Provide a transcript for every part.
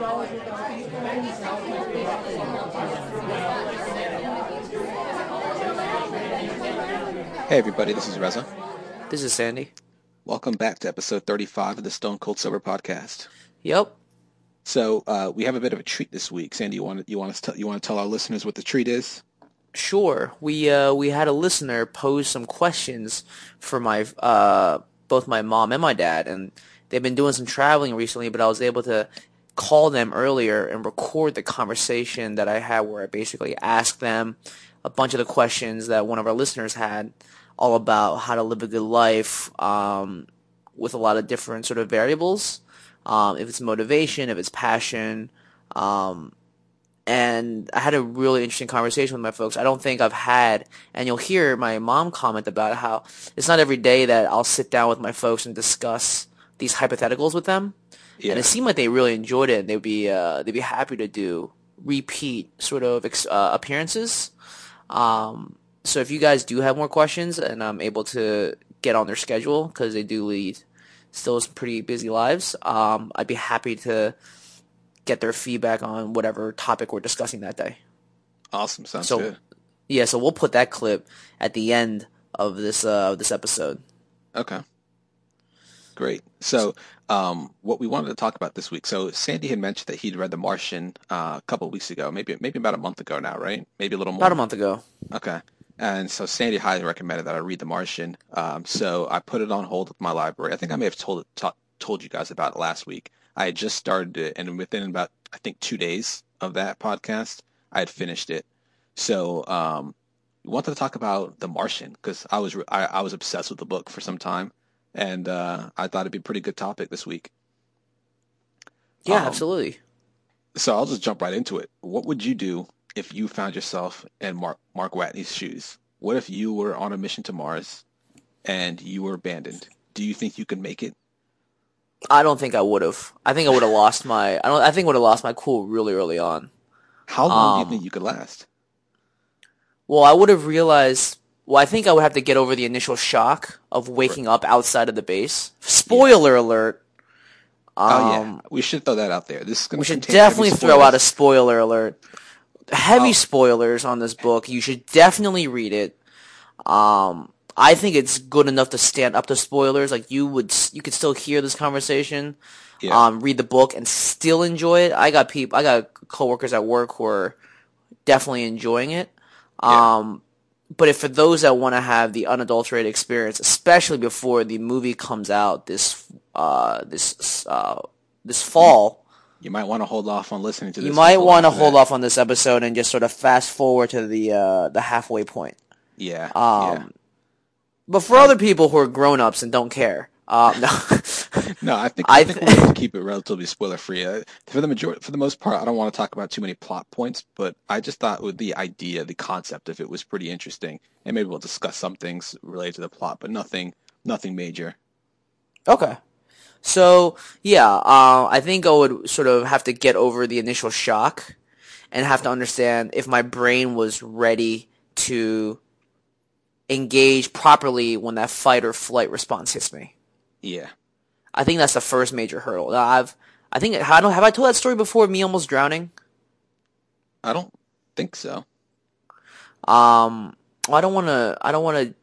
Hey everybody, this is Reza. This is Sandy. Welcome back to episode 35 of the Stone Cold Sober podcast. Yep. So uh, we have a bit of a treat this week. Sandy, you want to, you want to tell you want to tell our listeners what the treat is? Sure. We uh, we had a listener pose some questions for my uh, both my mom and my dad, and they've been doing some traveling recently. But I was able to call them earlier and record the conversation that I had, where I basically asked them a bunch of the questions that one of our listeners had, all about how to live a good life, um, with a lot of different sort of variables. Um, if it's motivation, if it's passion, um, and I had a really interesting conversation with my folks. I don't think I've had, and you'll hear my mom comment about how it's not every day that I'll sit down with my folks and discuss these hypotheticals with them. Yeah. And it seemed like they really enjoyed it, and they'd be uh, they'd be happy to do repeat sort of ex- uh, appearances. Um, so if you guys do have more questions, and I'm able to get on their schedule because they do lead still some pretty busy lives, um, I'd be happy to get their feedback on whatever topic we're discussing that day. Awesome, sounds So- good. Yeah, so we'll put that clip at the end of this uh, of this episode. Okay, great. So um, what we wanted to talk about this week. So Sandy had mentioned that he'd read The Martian uh, a couple of weeks ago, maybe maybe about a month ago now, right? Maybe a little more. About a month ago. Okay. And so Sandy highly recommended that I read The Martian. Um, so I put it on hold with my library. I think I may have told it, ta- told you guys about it last week. I had just started it, and within about I think two days of that podcast, I had finished it. So um, we wanted to talk about The Martian because I was I, I was obsessed with the book for some time, and uh, I thought it'd be a pretty good topic this week. Yeah, Um, absolutely. So I'll just jump right into it. What would you do if you found yourself in Mark Mark Watney's shoes? What if you were on a mission to Mars and you were abandoned? Do you think you could make it? I don't think I would have. I think I would have lost my. I don't. I think I would have lost my cool really early on. How long do Um, you think you could last? Well, I would have realized. Well, I think I would have to get over the initial shock of waking up outside of the base. Spoiler alert. Um, oh yeah, we should throw that out there. This We should definitely throw out a spoiler alert. Heavy Oh. spoilers on this book. You should definitely read it. Um, I think it's good enough to stand up to spoilers. Like you would, you could still hear this conversation, Yeah. um, read the book, and still enjoy it. I got people, I got coworkers at work who are definitely enjoying it. Yeah. But if for those that want to have the unadulterated experience, especially before the movie comes out this uh, this uh, this fall, You might want to hold off on listening to this. you might want to hold that. off on this episode and just sort of fast forward to the uh, the halfway point. Yeah, Um, yeah. But for other people who are grown ups and don't care, uh, no, No, I think I I think we have to keep it relatively spoiler free. Uh, for the majority, for the most part, I don't want to talk about too many plot points, but I just thought with the idea, the concept of it was pretty interesting, and maybe we'll discuss some things related to the plot, but nothing, nothing major. okay. So yeah, uh, I think I would sort of have to get over the initial shock and have to understand if my brain was ready to engage properly when that fight or flight response hits me. Yeah. I think that's the first major hurdle. I've, I think, I don't, have I told that story before? Me almost drowning. I don't think so. Um, I don't want to. I don't want to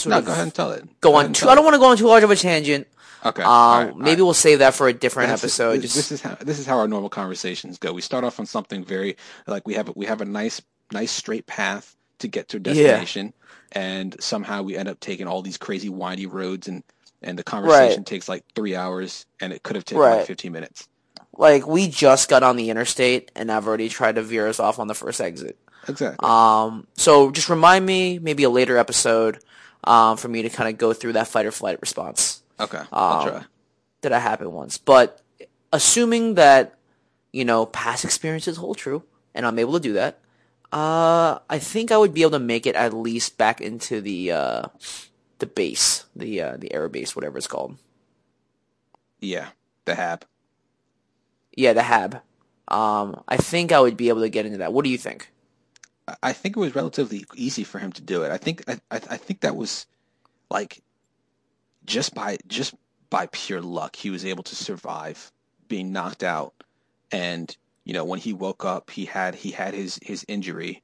sort No, of go ahead and tell it. go ahead on. Too, I don't want to go on too large of a tangent. Okay. Um, right, maybe right. we'll save that for a different That's- episode. This, this is how this is how our normal conversations go. We start off on something very like we have we have a nice nice straight path to get to a destination, and somehow we end up taking all these crazy windy roads, and and the conversation takes like three hours, and it could have taken like fifteen minutes. like we just got on the interstate, and I've already tried to veer us off on the first exit. Exactly. Um, so just remind me, maybe a later episode, um, for me to kind of go through that fight or flight response. okay, I'll um, try. Did I happen once? But assuming that you know past experiences hold true, and I'm able to do that, uh, I think I would be able to make it at least back into the uh, the base, the uh, the air base, whatever it's called. Yeah, the hab. Yeah, the hab. Um, I think I would be able to get into that. What do you think? I- think it was relatively easy for him to do it. I think I, I, I think that was like just by just by pure luck he was able to survive being knocked out and you know when he woke up, he had he had his his injury,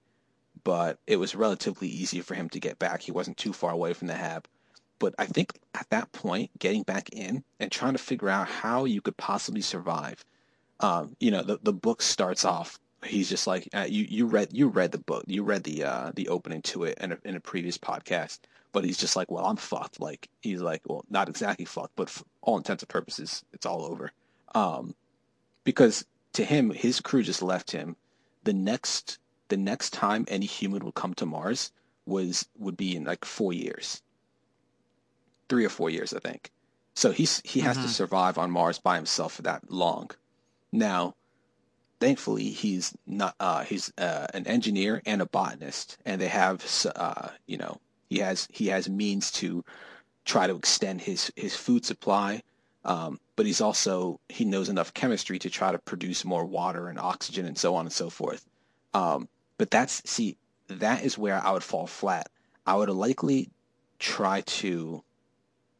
but it was relatively easy for him to get back. He wasn't too far away from the hab. But I think at that point, getting back in and trying to figure out how you could possibly survive. Um, you know, the the book starts off. He's just like uh, you. You read you read the book. You read the uh, the opening to it in a, in a previous podcast. But he's just like, well, I'm fucked. Like he's like, well, not exactly fucked, but for all intents and purposes, it's all over. Um, because to him, his crew just left him. The next the next time any human would come to Mars was would be in like four years three or four years, I think. So he's he has mm-hmm. to survive on Mars by himself for that long. Now, thankfully, he's not. Uh, he's uh, an engineer and a botanist, and they have, uh, you know, he has he has means to try to extend his his food supply. Um, but he's also he knows enough chemistry to try to produce more water and oxygen and so on and so forth. Um, but that's see that is where I would fall flat. I would likely try to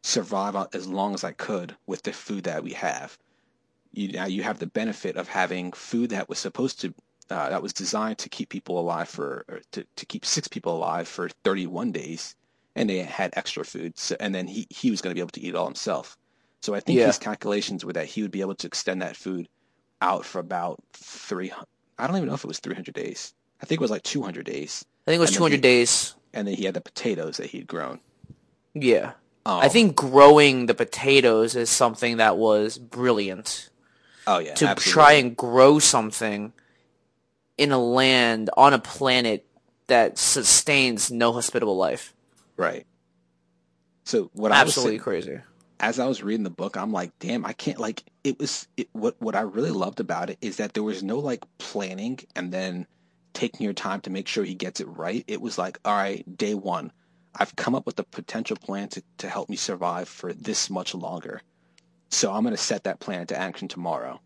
survive as long as I could with the food that we have. You now you have the benefit of having food that was supposed to uh, that was designed to keep people alive for to, to keep six people alive for 31 days, and they had extra food. So, and then he he was going to be able to eat it all himself. So I think yeah. his calculations were that he would be able to extend that food out for about three. I don't even know if it was 300 days. I think it was like 200 days. I think it was 200 he, days. And then he had the potatoes that he'd grown. Yeah. Oh. I think growing the potatoes is something that was brilliant. Oh yeah, to absolutely. try and grow something in a land on a planet that sustains no hospitable life. Right. So what absolutely I was crazy. As I was reading the book, I'm like, damn, I can't like it was it, what what I really loved about it is that there was no like planning and then taking your time to make sure he gets it right. It was like, all right, day one, I've come up with a potential plan to, to help me survive for this much longer. So I'm going to set that plan into action tomorrow.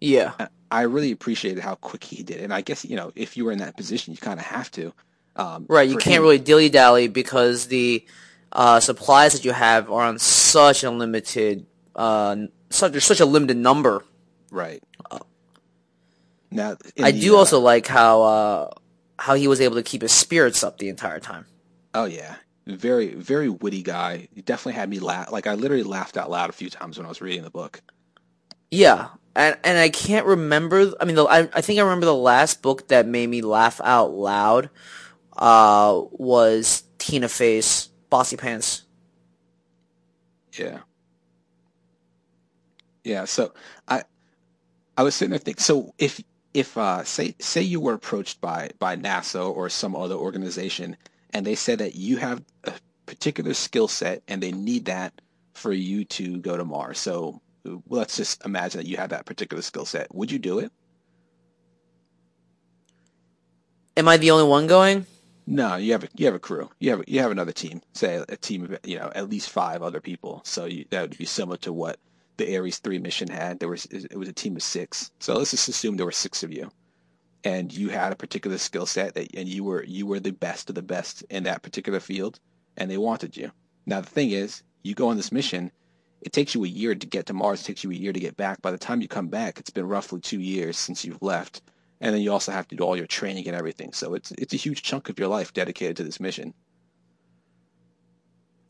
Yeah. I really appreciated how quick he did. And I guess, you know, if you were in that position, you kind of have to. Um, right. You can't him, really dilly dally because the uh, supplies that you have are on such a limited, uh, such, there's such a limited number. Right. Now, I the, do also uh, like how, uh, how he was able to keep his spirits up the entire time. Oh yeah, very very witty guy. He definitely had me laugh. Like I literally laughed out loud a few times when I was reading the book. Yeah, and and I can't remember. I mean, the, I I think I remember the last book that made me laugh out loud. Uh, was Tina Fey's Bossy Pants. Yeah. Yeah. So I I was sitting there thinking. So if if uh, say say you were approached by by NASA or some other organization and they said that you have a particular skill set and they need that for you to go to Mars. So let's just imagine that you have that particular skill set. Would you do it? Am I the only one going? No, you have a you have a crew. You have you have another team. Say a team of you know at least five other people. So you, that would be similar to what the Ares three mission had. There was it was a team of six. So let's just assume there were six of you and you had a particular skill set that, and you were you were the best of the best in that particular field, and they wanted you. Now the thing is, you go on this mission, it takes you a year to get to Mars, it takes you a year to get back. By the time you come back, it's been roughly two years since you've left, and then you also have to do all your training and everything. So it's it's a huge chunk of your life dedicated to this mission.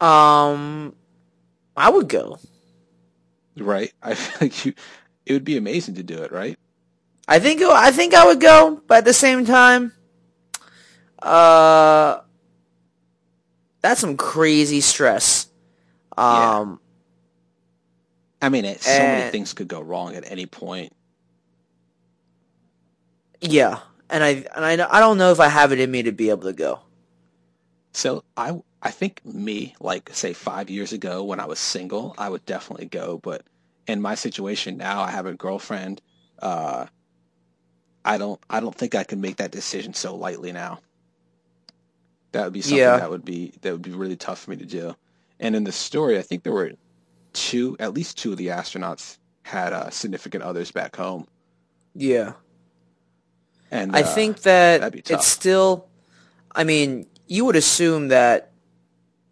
Um, I would go. Right, I feel like you. It would be amazing to do it, right? I think I think I would go, but at the same time, uh, that's some crazy stress. Um, yeah. I mean, it, so and, many things could go wrong at any point. Yeah, and I and I I don't know if I have it in me to be able to go. So I I think me like say five years ago when I was single, I would definitely go. But in my situation now, I have a girlfriend. Uh, I don't I don't think I can make that decision so lightly now. That would be something yeah. that would be that would be really tough for me to do. And in the story, I think there were two, at least two of the astronauts had uh, significant others back home. Yeah. And I uh, think that it's still. I mean, you would assume that.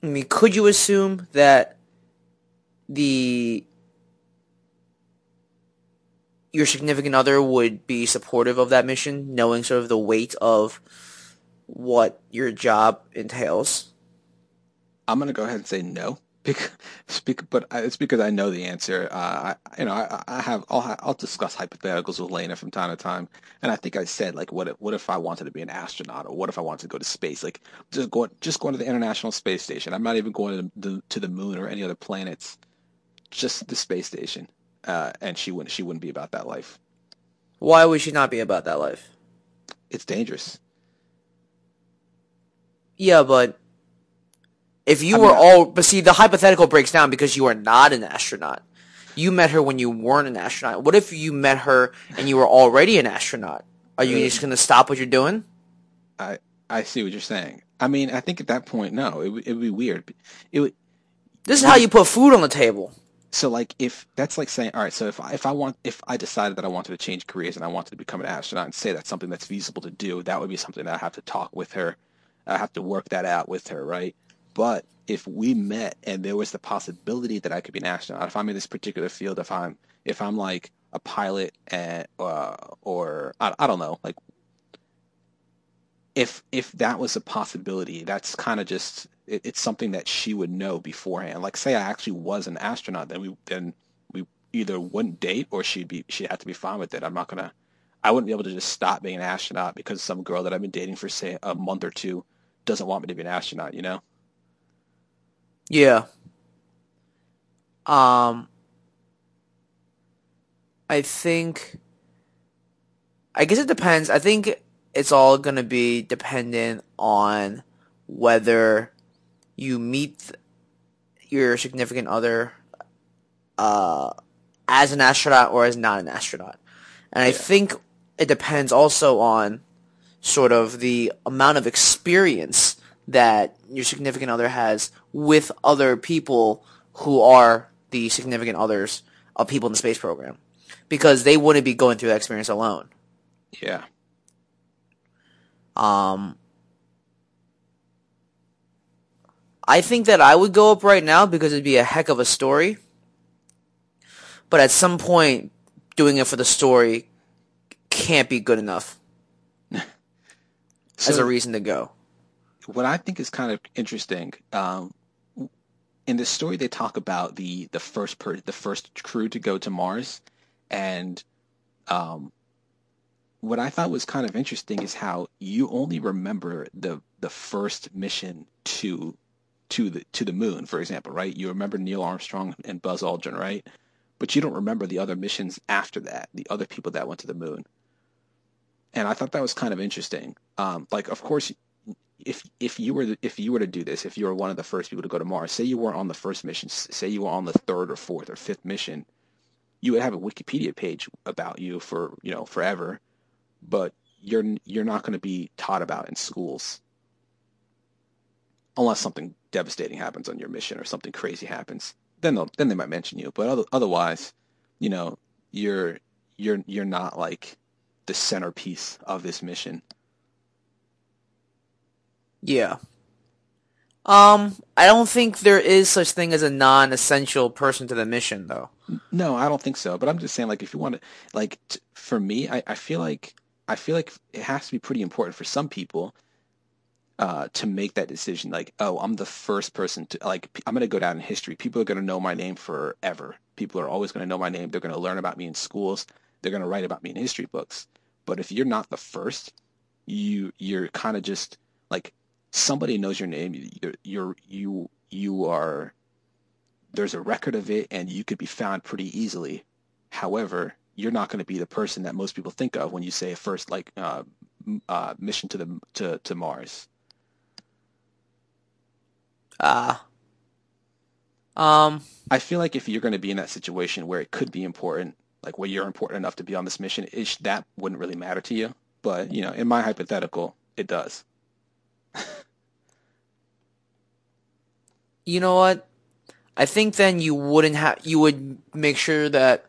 I mean, could you assume that the your significant other would be supportive of that mission, knowing sort of the weight of what your job entails? I'm gonna go ahead and say no. Because, but it's because I know the answer. Uh, I, you know, I, I have I'll, I'll discuss hypotheticals with Lena from time to time, and I think I said like, what if, what if I wanted to be an astronaut, or what if I wanted to go to space? Like, just going just going to the International Space Station. I'm not even going to the to the moon or any other planets, just the space station. Uh, and she wouldn't she wouldn't be about that life. Why would she not be about that life? It's dangerous. Yeah, but if you I were all, but see, the hypothetical breaks down because you are not an astronaut. You met her when you weren't an astronaut. What if you met her and you were already an astronaut? Are you uh, just going to stop what you're doing? I I see what you're saying. I mean, I think at that point, no, it it would be weird. It would. This is how you put food on the table. So, like, if that's like saying, all right, so if I, if I want, if I decided that I wanted to change careers and I wanted to become an astronaut and say that's something that's feasible to do, that would be something that I have to talk with her I have to work that out with her, right? But if we met and there was the possibility that I could be an astronaut, if I'm in this particular field, if I'm if I'm like a pilot and uh, or I, I don't know, like if if that was a possibility, that's kind of just it, it's something that she would know beforehand. Like say I actually was an astronaut, then we then we either wouldn't date or she'd be she'd have to be fine with it. I'm not gonna I wouldn't be able to just stop being an astronaut because some girl that I've been dating for say a month or two doesn't want me to be an astronaut, you know? Yeah. Um I think I guess it depends. I think it's all going to be dependent on whether you meet your significant other uh, as an astronaut or as not an astronaut. And I think it depends also on sort of the amount of experience that your significant other has with other people who are the significant others of people in the space program because they wouldn't be going through that experience alone. Yeah. Um I think that I would go up right now because it'd be a heck of a story. But at some point doing it for the story can't be good enough so, as a reason to go. What I think is kind of interesting, um, in the story they talk about the the first per, the first crew to go to Mars, and um, what I thought was kind of interesting is how you only remember the the first mission to to the to the moon, for example, right? You remember Neil Armstrong and Buzz Aldrin, right? But you don't remember the other missions after that, the other people that went to the moon and I thought that was kind of interesting. Um, like, of course, if if you were if you were to do this, if you were one of the first people to go to Mars, say you weren't on the first mission, say you were on the third or fourth or fifth mission, you would have a Wikipedia page about you for you know forever, but you're you're not going to be taught about in schools unless something devastating happens on your mission or something crazy happens. Then they'll then they might mention you, but other, otherwise, you know, you're you're you're not like the centerpiece of this mission. Yeah. Um, I don't think there is such thing as a non-essential person to the mission, though. No, I don't think so. But I'm just saying, like, if you want to, like, t- for me, I, I feel like I feel like it has to be pretty important for some people uh, to make that decision. Like, oh, I'm the first person to, like, I'm going to go down in history. People are going to know my name forever. People are always going to know my name. They're going to learn about me in schools. They're going to write about me in history books. But if you're not the first, you you're kind of just like somebody knows your name. You're, you're you you are there's a record of it, and you could be found pretty easily. However, you're not going to be the person that most people think of when you say a first like uh, uh, mission to the to to Mars. Ah. Uh, um. I feel like if you're going to be in that situation where it could be important, like where you're important enough to be on this mission, ish, that wouldn't really matter to you. But you know, in my hypothetical, it does. you know what? I think then you wouldn't have. You would make sure that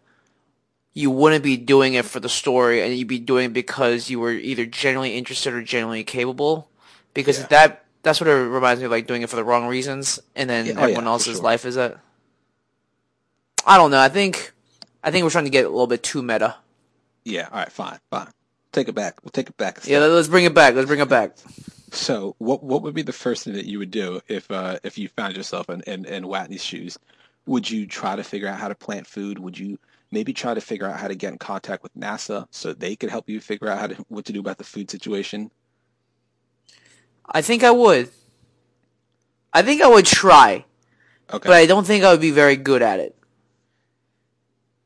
you wouldn't be doing it for the story, and you'd be doing it because you were either genuinely interested or genuinely capable. Because yeah. that that's what it reminds me of, like doing it for the wrong reasons, and then yeah, oh, everyone yeah, else's sure. life is it. I don't know. I think I think we're trying to get a little bit too meta Yeah. All right. Fine. Fine. Take it back. We'll take it back. Yeah, let's bring it back. Let's bring it back. So, what what would be the first thing that you would do if uh, if you found yourself in, in, in Watney's shoes? Would you try to figure out how to plant food? Would you maybe try to figure out how to get in contact with NASA so they could help you figure out how to what to do about the food situation? I think I would. I think I would try, Okay. but I don't think I would be very good at it.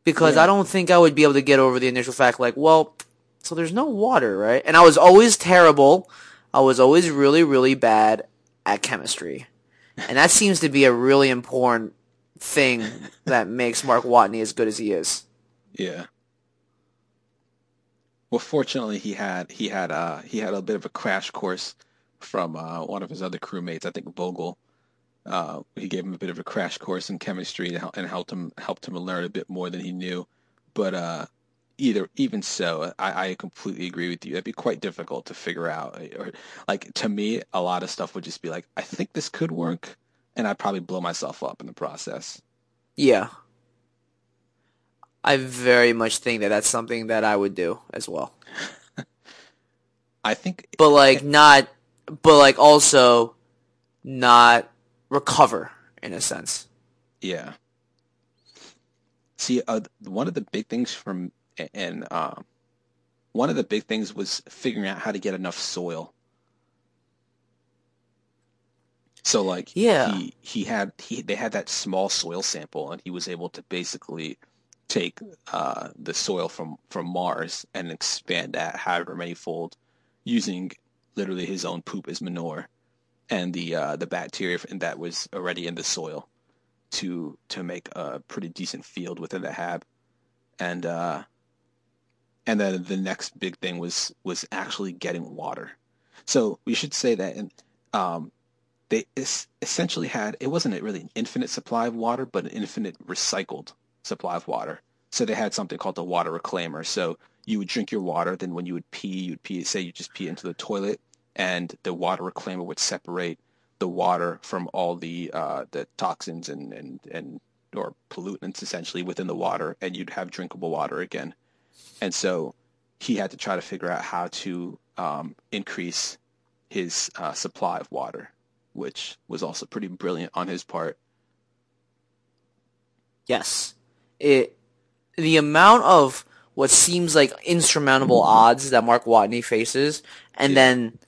Because Yeah. I don't think I would be able to get over the initial fact, like, well, so there's no water, right? And I was always terrible. I was always really, really bad at chemistry. And that seems to be a really important thing that makes Mark Watney as good as he is. Yeah. Well, fortunately, he had he had uh he had a bit of a crash course from uh, one of his other crewmates, I think Vogel. Uh, he gave him a bit of a crash course in chemistry and, helped him helped him learn a bit more than he knew. But uh, either even so, I, I completely agree with you. It'd be quite difficult to figure out. Or like to me, a lot of stuff would just be like, I think this could work, and I'd probably blow myself up in the process. Yeah. I very much think that that's something that I would do as well. I think But like not but like also not recover in a sense. Yeah. See, uh, one of the big things from and uh, one of the big things was figuring out how to get enough soil. So like Yeah. he he had he they had that small soil sample and he was able to basically take uh, the soil from from Mars and expand that however many fold using literally his own poop as manure and the uh, the bacteria that was already in the soil to to make a pretty decent field within the hab, and uh, and then the next big thing was was actually getting water. So we should say that in, um, they es- essentially had it wasn't really an infinite supply of water, but an infinite recycled supply of water. So they had something called the water reclaimer. So you would drink your water, then when you would pee, you'd pee. Say you just pee into the toilet, and the water reclaimer would separate the water from all the uh, the toxins and, and, and or pollutants essentially within the water, and you'd have drinkable water again. And so he had to try to figure out how to um, increase his uh, supply of water, which was also pretty brilliant on his part. Yes. It the amount of what seems like insurmountable odds that Mark Watney faces and Yeah. then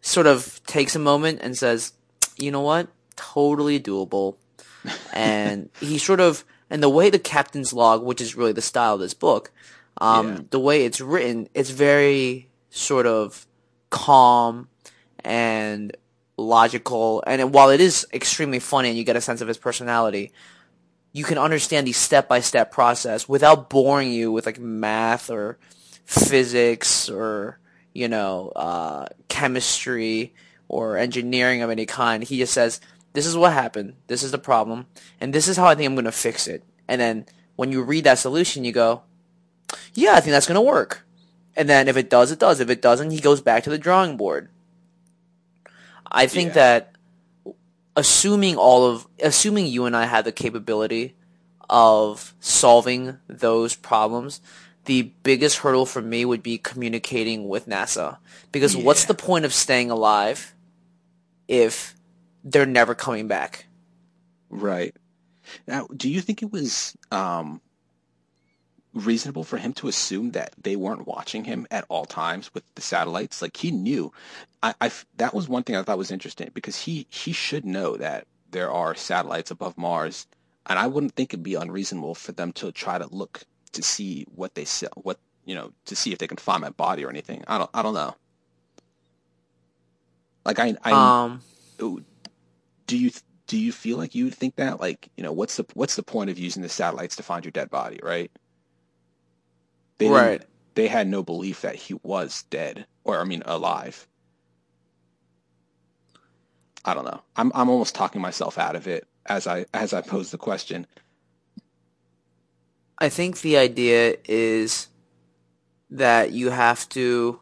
sort of takes a moment and says, "You know what? Totally doable." and he sort of and the way the captain's log, which is really the style of this book, um, Yeah. the way it's written, it's very sort of calm and logical. And while it is extremely funny and you get a sense of his personality, you can understand the step by step process without boring you with like math or physics or you know uh, chemistry or engineering of any kind. He just says, "This is what happened. This is the problem, and this is how I think I'm going to fix it." And then when you read that solution, you go, "Yeah, I think that's going to work." And then if it does, it does. If it doesn't, he goes back to the drawing board. I think Yeah. that assuming all of assuming you and I had the capability of solving those problems, the biggest hurdle for me would be communicating with NASA. Because what's the point of staying alive if they're never coming back? Right. Now, do you think it was um, reasonable for him to assume that they weren't watching him at all times with the satellites? Like he knew. I that was one thing I thought was interesting because he he should know that there are satellites above Mars, and I wouldn't think it'd be unreasonable for them to try to look to see what they se- what you know to see if they can find my body or anything. I don't I don't know. Like I I Um, do you do you feel like you would think that like you know what's the what's the point of using the satellites to find your dead body right they Right. they had no belief that he was dead or i mean alive i don't know i'm i'm almost talking myself out of it as i as i pose the question I think the idea is that you have to.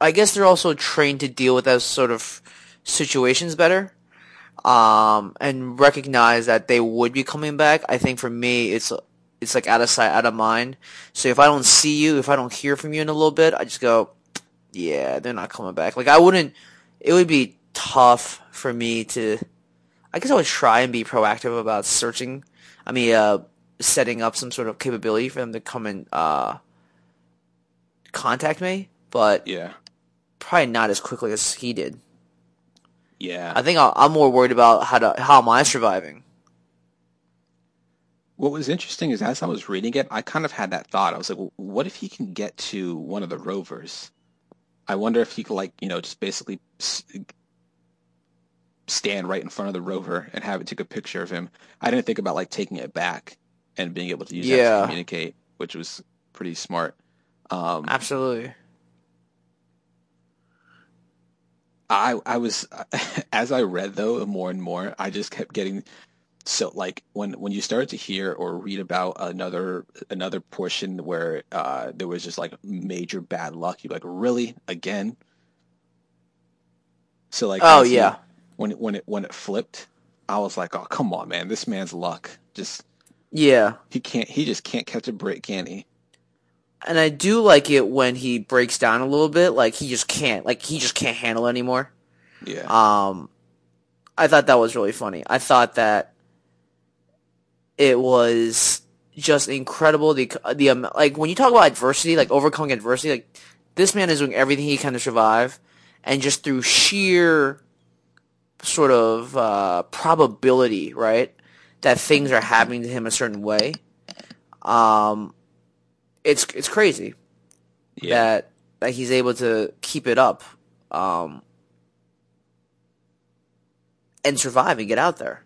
I guess they're also trained to deal with those sort of situations better, um, and recognize that they would be coming back. I think for me, it's it's like out of sight, out of mind. So if I don't see you, if I don't hear from you in a little bit, I just go, yeah, they're not coming back. Like I wouldn't. It would be tough for me to. I guess I would try and be proactive about searching. I mean, uh, setting up some sort of capability for them to come and uh, contact me, but Yeah. probably not as quickly as he did. Yeah. I think i I'm more worried about how to how am I surviving. What was interesting is as I was reading it, I kind of had that thought. I was like, well, what if he can get to one of the rovers? I wonder if he could, like, you know, just basically s- stand right in front of the rover and have it take a picture of him. I didn't think about, like, taking it back and being able to use that to communicate, which was pretty smart. Um, Absolutely. I I was as I read though more and more, I just kept getting so like when when you started to hear or read about another another portion where uh, there was just like major bad luck, you're like, really again? So like, Oh, yeah. when it when it when it flipped, I was like, oh come on, man, this man's luck just Yeah. he can't he just can't catch a break, can he? And I do like it when he breaks down a little bit, like he just can't like he just can't handle it anymore. Yeah, Um, I thought that was really funny. I thought that it was just incredible. The the um, like when you talk about adversity, like overcoming adversity, like this man is doing everything he can to survive, and just through sheer sort of uh, probability, right, that things are happening to him a certain way. Um, it's it's crazy yeah, that that he's able to keep it up um, and survive and get out there.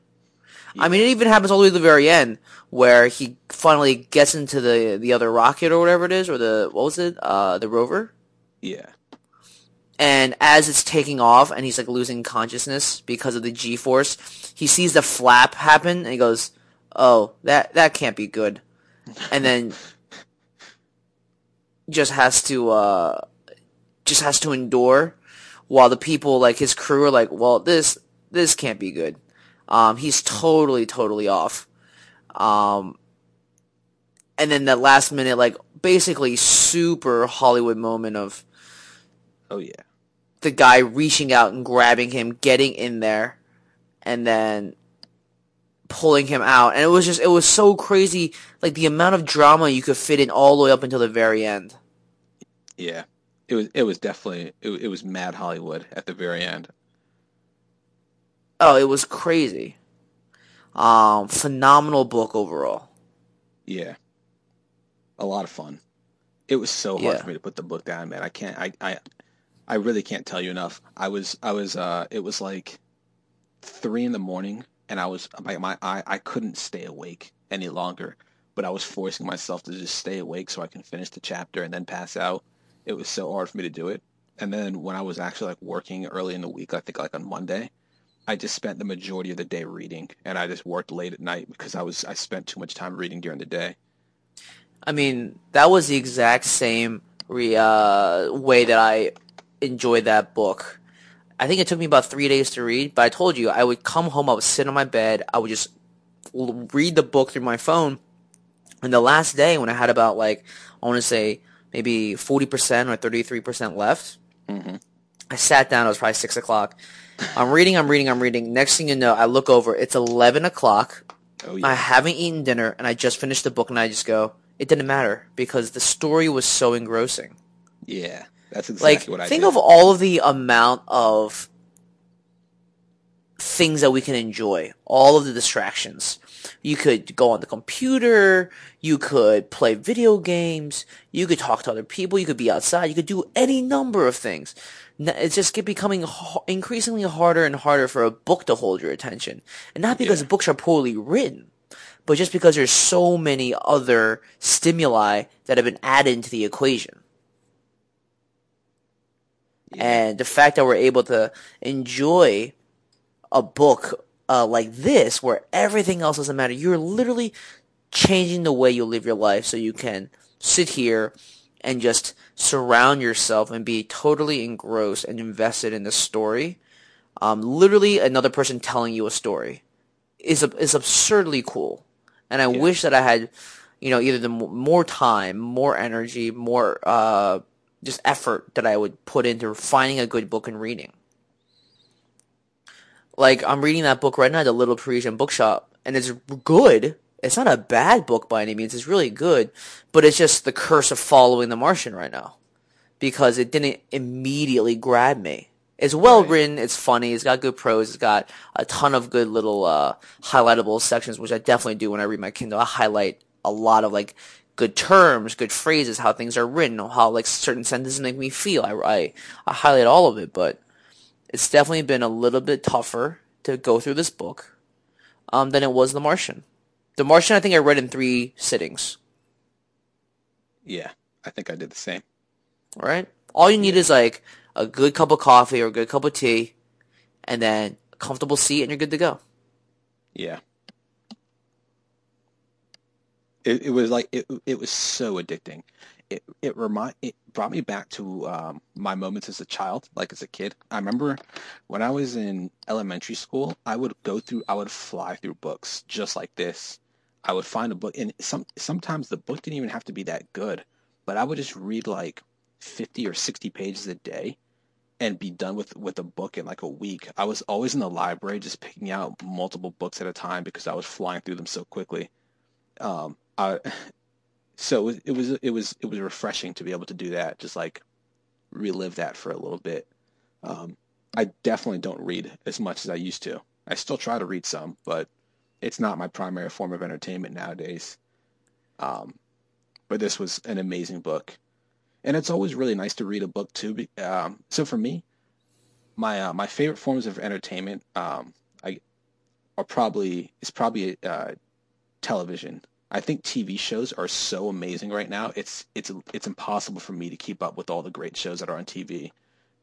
I mean, it even happens all the way to the very end where he finally gets into the the other rocket or whatever it is, or the what was it, uh, the rover. yeah, And as it's taking off and he's like losing consciousness because of the G force, he sees the flap happen and he goes, "Oh, that that can't be good." And then just has to uh just has to endure while the people like his crew are like, "Well, this this can't be good." Um he's totally totally off. Um and then that last minute like basically super Hollywood moment of oh yeah, the guy reaching out and grabbing him, getting in there, and then pulling him out. And it was just, it was so crazy, like the amount of drama you could fit in all the way up until the very end. yeah. It was it was definitely it, it was mad Hollywood at the very end. Oh, it was crazy. Um, phenomenal book overall. Yeah. A lot of fun. It was so hard Yeah. for me to put the book down, man. I can't I, I I really can't tell you enough. I was I was uh it was like three in the morning and I was my my I, I couldn't stay awake any longer. But I was forcing myself to just stay awake so I can finish the chapter and then pass out. It was so hard for me to do it. And then when I was actually like working early in the week, I think like on Monday, I just spent the majority of the day reading and I just worked late at night because I was I spent too much time reading during the day. I mean, that was the exact same re- uh, way that I enjoyed that book. I think it took me about three days to read, but I told you I would come home, I would sit on my bed, I would just read the book through my phone. And the last day, when I had about like I want to say maybe forty percent or thirty three percent left, hmm I sat down. It was probably six o'clock. I'm reading, I'm reading, I'm reading. Next thing you know, I look over. It's eleven o'clock. Oh I haven't eaten dinner and I just finished the book and I just go, it didn't matter because the story was so engrossing. yeah. That's exactly Like, what I think did. of all of the amount of things that we can enjoy, all of the distractions. You could go on the computer, you could play video games, you could talk to other people, you could be outside, you could do any number of things. It's just becoming increasingly harder and harder for a book to hold your attention. And not because Yeah. books are poorly written, but just because there's so many other stimuli that have been added into the equation. Yeah. And the fact that we're able to enjoy a book uh, like this, where everything else doesn't matter, you're literally changing the way you live your life so you can sit here and just surround yourself and be totally engrossed and invested in the story. Um, literally, another person telling you a story is is absurdly cool, and I Yeah. wish that I had, you know, either the m- more time, more energy, more uh, just effort that I would put into finding a good book and reading. Like I'm reading that book right now, at The Little Parisian Bookshop, and it's good. It's not a bad book by any means. It's really good, but it's just the curse of following The Martian right now because it didn't immediately grab me. It's well Right. written. It's funny. It's got good prose. It's got a ton of good little uh, highlightable sections, which I definitely do when I read my Kindle. I highlight a lot of like good terms, good phrases, how things are written, how like certain sentences make me feel. I, I, I highlight all of it, but it's definitely been a little bit tougher to go through this book um, than it was The Martian. The Martian, I think I read in three sittings. Yeah, I think I did the same. Right? All you need is like a good cup of coffee or a good cup of tea, and then a comfortable seat, and you're good to go. Yeah. It it was like it it was so addicting. It it remind it brought me back to um, my moments as a child, like as a kid. I remember when I was in elementary school, I would go through, I would fly through books just like this. I would find a book, and some sometimes the book didn't even have to be that good, but I would just read like 50 or 60 pages a day and be done with with a book in like a week. I was always in the library just picking out multiple books at a time because I was flying through them so quickly. Um, I so it was it was it was it was refreshing to be able to do that, just like relive that for a little bit. Um, I definitely don't read as much as I used to. I still try to read some, but it's not my primary form of entertainment nowadays. Um, but this was an amazing book, and it's always really nice to read a book too. Um, so for me, my uh, my favorite forms of entertainment, um, I are probably is probably uh, television. I think TV shows are so amazing right now. It's it's it's impossible for me to keep up with all the great shows that are on TV,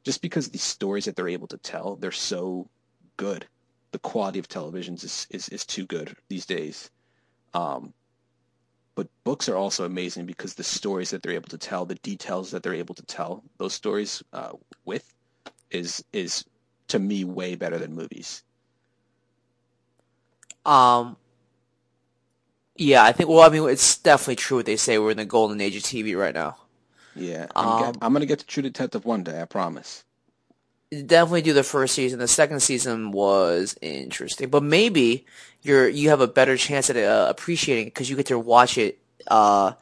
just because the stories that they're able to tell they're so good. The quality of televisions is is, is too good these days. Um, but books are also amazing because the stories that they're able to tell, the details that they're able to tell those stories uh, with, is is to me way better than movies. Um, yeah, I think. Well, I mean, it's definitely true what they say. We're in the golden age of TV right now. Yeah, I'm, Um, I'm gonna get to True Detective one day, I promise. Definitely do the first season. The second season was interesting, but maybe you're you have a better chance at uh, appreciating it because you get to watch it uh,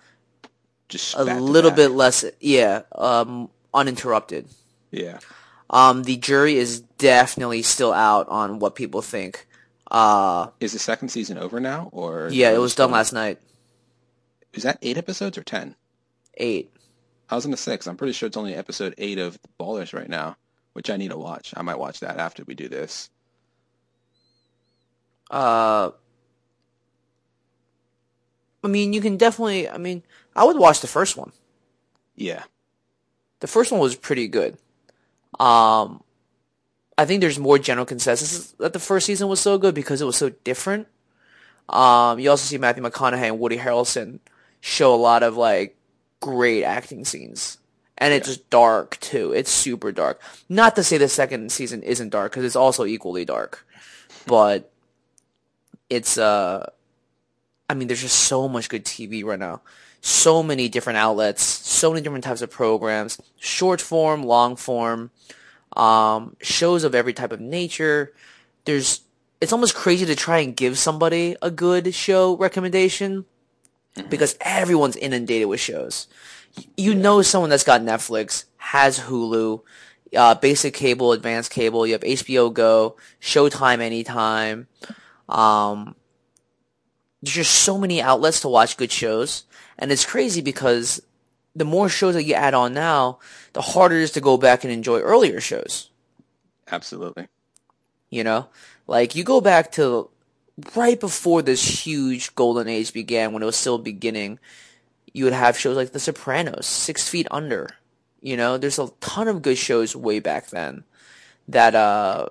Just a little bit less, yeah, um, uninterrupted. Yeah, Um, the jury is definitely still out on what people think. Uh, is the second season over now, or yeah, it was done last night. Is that eight episodes or ten? Eight. I was gonna six. I'm pretty sure it's only episode eight of Ballers right now, which I need to watch. I might watch that after we do this. Uh, I mean, you can definitely. I mean, I would watch the first one. Yeah, The first one was pretty good. Um, I think there's more general consensus that the first season was so good because it was so different. Um, you also see Matthew McConaughey and Woody Harrelson show a lot of like great acting scenes, and it's Yeah. just dark too. It's super dark. Not to say the second season isn't dark because it's also equally dark, but it's uh, I mean, there's just so much good TV right now. So many different outlets, so many different types of programs, short form, long form, um, shows of every type of nature. There's, it's almost crazy to try and give somebody a good show recommendation because everyone's inundated with shows. You know someone that's got Netflix, has Hulu, uh, basic cable, advanced cable. You have HBO Go, Showtime anytime. Um, there's just so many outlets to watch good shows, and it's crazy because the more shows that you add on now, the harder it is to go back and enjoy earlier shows. absolutely. You know, like you go back to right before this huge golden age began, when it was still beginning. You would have shows like The Sopranos, Six Feet Under. You know, there's a ton of good shows way back then that uh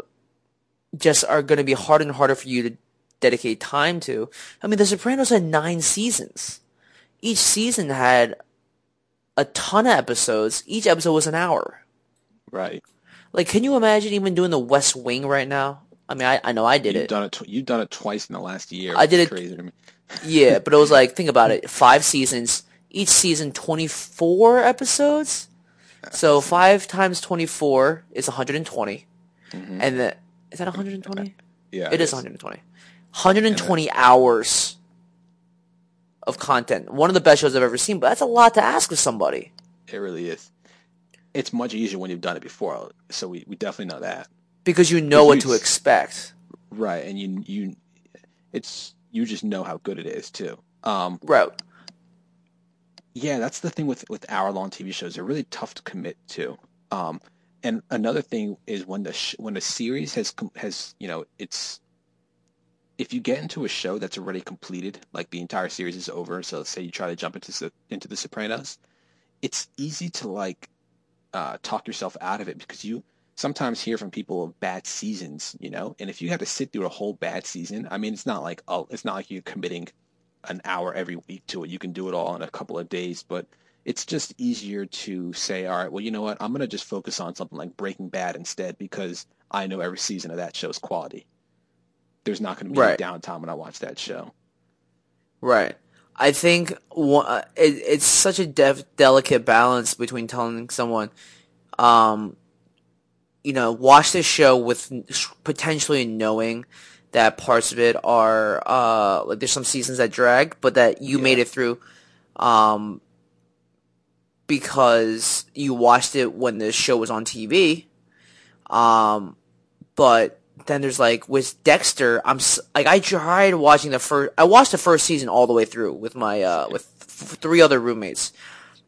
just are going to be harder and harder for you to dedicate time to. I mean, The Sopranos had nine seasons. Each season had a ton of episodes. Each episode was an hour. Right. Like, can you imagine even doing the West Wing right now? I mean, I, I know I did You've it. done it. Tw- you've done it twice in the last year. I did it- Crazy to me. Yeah, but it was like think about it. Five seasons, each season twenty four episodes. So five times twenty four is one hundred and twenty, mm-hmm. and the is that one hundred and twenty? Yeah, It is 120. 120 hours of content. One of the best shows I've ever seen, but that's a lot to ask of somebody. It really is. It's much easier when you've done it before, so we, we definitely know that. Because you know what to expect. Right, and you you, it's you just know how good it is too. Um, Right. yeah, that's the thing with with hour long TV shows. They're really tough to commit to. Um, and another thing is when the sh- when a series has com- has you know it's if you get into a show that's already completed, like the entire series is over. So say you try to jump into into The Sopranos, it's easy to like uh, talk yourself out of it because you sometimes hear from people of bad seasons, you know. And if you have to sit through a whole bad season, I mean, it's not like oh, it's not like you're committing an hour every week to it. You can do it all in a couple of days, but it's just easier to say, all right, well, you know what? I'm going to just focus on something like Breaking Bad instead because I know every season of that show's quality. There's not going to be Right. any downtime when I watch that show. Right. I think it, it's such a dev, delicate balance between telling someone, um, you know, watch this show with potentially knowing that parts of it are uh, like there's some seasons that drag, but that you Yeah. made it through, um, because you watched it when the show was on TV. Um, but then there's like with Dexter, I'm like I tried watching the first. I watched the first season all the way through with my uh with f- three other roommates,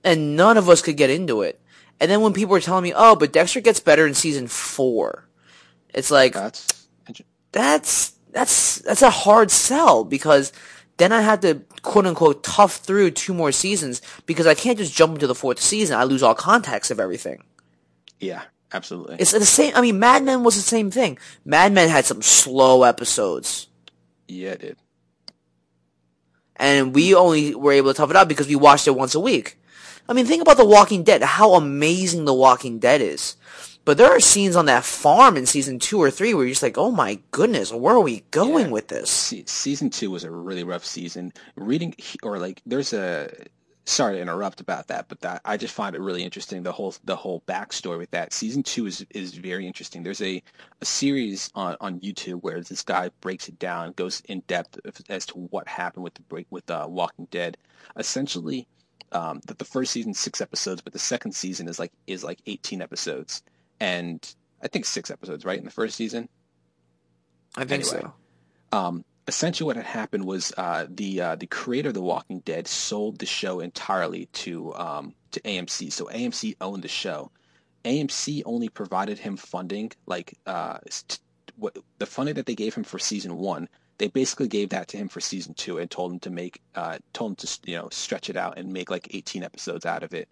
and none of us could get into it. And then when people were telling me, "Oh, but Dexter gets better in season four, it's like That's that's that's that's a hard sell because then I had to quote unquote tough through two more seasons because I can't just jump into the fourth season. I lose all context of everything. yeah, absolutely. It's the same. I mean, Mad Men was the same thing. Mad Men had some slow episodes, yeah, it did. and we only were able to tough it out because we watched it once a week. I mean, think about The Walking Dead. How amazing The Walking Dead is. But there are scenes on that farm in season two or three where you're just like, "Oh my goodness, where are we going Yeah. with this?" Se- season two was a really rough season. Reading or like, there's a sorry to interrupt about that, but that I just find it really interesting. The whole the whole backstory with that season two is is very interesting. There's a a series on on YouTube where this guy breaks it down, goes in depth as to what happened with the break with uh, Walking Dead. Essentially, um, that the first season six episodes, but the second season is like is like 18 episodes, and I think six episodes, right, in the first season. I think Anyway. so. Um, essentially, what had happened was uh, the uh, the creator of The Walking Dead sold the show entirely to um, to AMC. So AMC owned the show. AMC only provided him funding, like uh, st- what the funding that they gave him for season one. They basically gave that to him for season two and told him to make, uh, told him to you know stretch it out and make like 18 episodes out of it.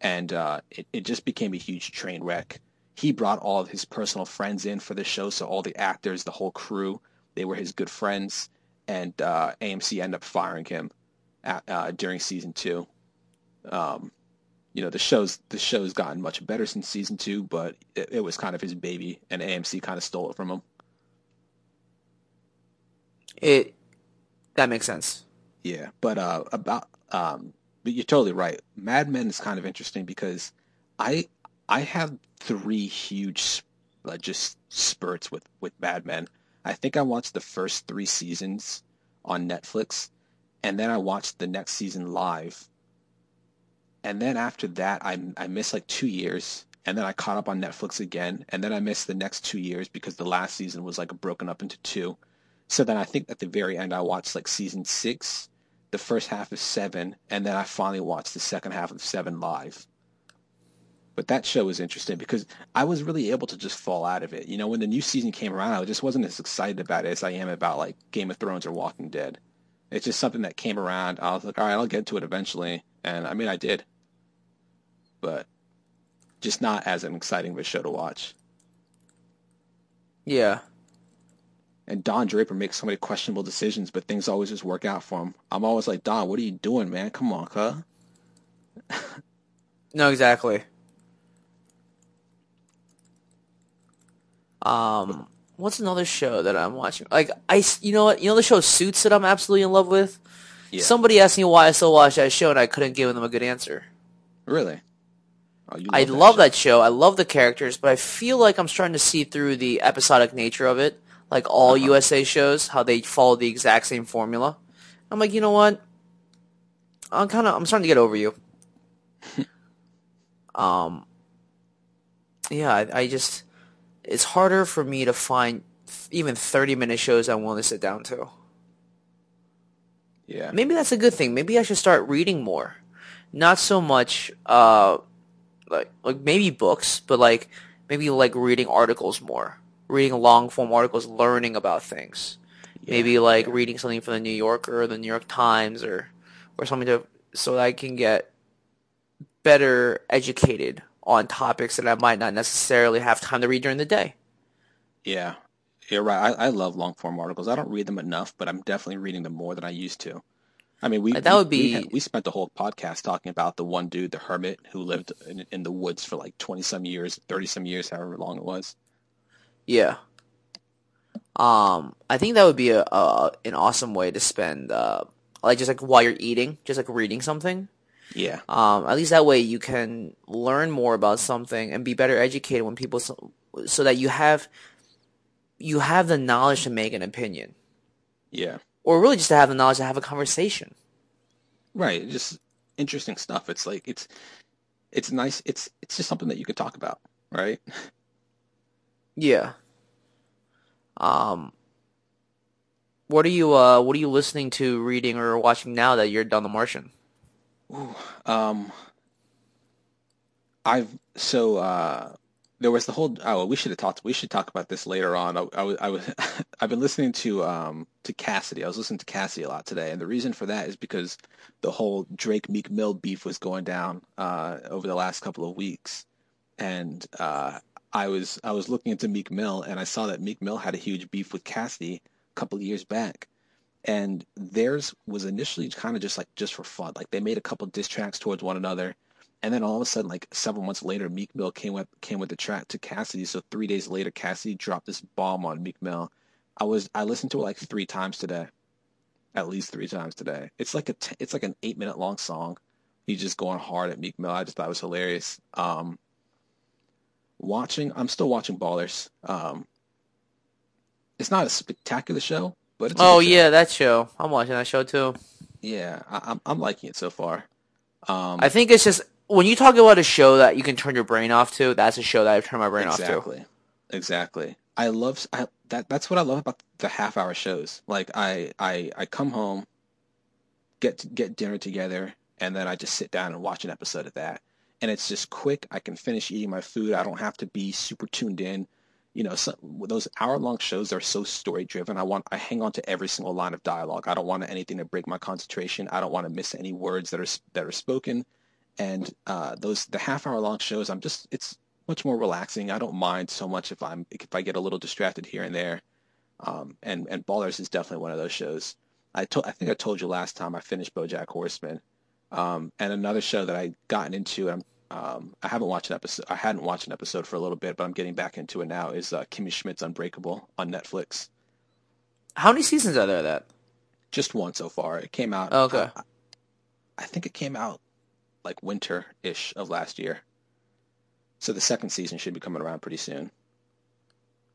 And uh, it it just became a huge train wreck. He brought all of his personal friends in for the show, so all the actors, the whole crew, they were his good friends, and uh, AMC ended up firing him at, uh, during season two. Um, you know, the show's the show's gotten much better since season two, but it, it was kind of his baby, and AMC kind of stole it from him. It that makes sense. Yeah, but uh, about um, but you're totally right. Mad Men is kind of interesting because I I have three huge uh, just spurts with with Mad Men. I think I watched the first three seasons on Netflix, and then I watched the next season live. And then after that, I I missed like two years, and then I caught up on Netflix again, and then I missed the next two years because the last season was like broken up into two. So then I think at the very end I watched like season six, the first half of seven, and then I finally watched the second half of seven live. But that show was interesting because I was really able to just fall out of it. You know, when the new season came around, I just wasn't as excited about it as I am about like Game of Thrones or Walking Dead. It's just something that came around. I was like, all right, I'll get to it eventually, and I mean, I did. But just not as an exciting of a show to watch. Yeah. And Don Draper makes so many questionable decisions, but things always just work out for him. I'm always like, Don, what are you doing, man? Come on, huh? No, exactly. Um, what's another show that I'm watching? Like I, you know what? You know the show Suits that I'm absolutely in love with. Yeah. Somebody asked me why I still watch that show, and I couldn't give them a good answer. Really? Oh, you I that love show. that show. I love the characters, but I feel like I'm starting to see through the episodic nature of it, like all Uh-huh. USA shows, how they follow the exact same formula. I'm like, you know what? I'm kind of I'm starting to get over you. um, yeah, I, I just it's harder for me to find even 30 minute shows I'm willing to sit down to. Yeah. Maybe that's a good thing. Maybe I should start reading more. Not so much uh like like maybe books, but like maybe like reading articles more. Reading long form articles, learning about things. maybe like yeah. reading something from the New Yorker or the New York Times or or something to so that I can get better educated on topics that I might not necessarily have time to read during the day. Yeah, you're right. I, I love long form articles. I don't read them enough, but I'm definitely reading them more than I used to. I mean, we That we- would we, be- had- we spent the whole podcast talking about the one dude, the hermit, who lived in, in the woods for like twenty some years, thirty some years, however long it was. Yeah. Um, I think that would be a, a an awesome way to spend uh like just like while you're eating, just like reading something. Yeah, Um, at least that way you can learn more about something and be better educated when people so, so that you have you have the knowledge to make an opinion, yeah, or really just to have the knowledge to have a conversation. right. Just interesting stuff. It's like it's it's nice. It's it's just something that you could talk about, right? Yeah. Um. What are you uh What are you listening to, reading, or watching now that you're done The Martian? Um, I've so uh, there was the whole. Oh, we should have talked. We should talk about this later on. I, I was. I was. I've been listening to um to Cassidy. I was listening to Cassidy a lot today, and the reason for that is because the whole Drake Meek Mill beef was going down uh over the last couple of weeks, and uh I was I was looking into Meek Mill, and I saw that Meek Mill had a huge beef with Cassidy a couple of years back and theirs was initially kind of just like just for fun. Like they made a couple diss tracks towards one another, and then all of a sudden, like several months later, Meek Mill came with came with the track to Cassidy. So three days later, Cassidy dropped this bomb on Meek Mill. I was I listened to it like three times today, at least three times today. It's like a t- it's like an eight minute long song. He's just going hard at Meek Mill. I just thought it was hilarious. Um, watching, I'm still watching Ballers. Um, it's not a spectacular show, but Oh yeah, that show. I'm watching that show too. Yeah, I, I'm I'm liking it so far. Um, I think it's just when you talk about a show that you can turn your brain off to, that's a show that I've turned my brain off to. exactly, exactly. I love I that that's what I love about the half hour shows. Like I I I come home, get get dinner together, and then I just sit down and watch an episode of that. And it's just quick. I can finish eating my food. I don't have to be super tuned in. You know, so, those hour long shows are so story driven. I want I hang on to every single line of dialogue. I don't want anything to break my concentration. I don't want to miss any words that are that are spoken. And uh, those the half hour long shows, I'm just it's much more relaxing. I don't mind so much if I'm if I get a little distracted here and there. Um, and and Ballers is definitely one of those shows. I told I think I told you last time I finished BoJack Horseman. Um, and another show that I gotten into, I'm, um, I haven't watched an episode. I hadn't watched an episode for a little bit, but I'm getting back into it now. Is uh, Kimmy Schmidt's Unbreakable on Netflix? How many seasons are there of that? Just one so far. It came out. Oh, Okay. I, I think it came out like winter ish of last year. So the second season should be coming around pretty soon.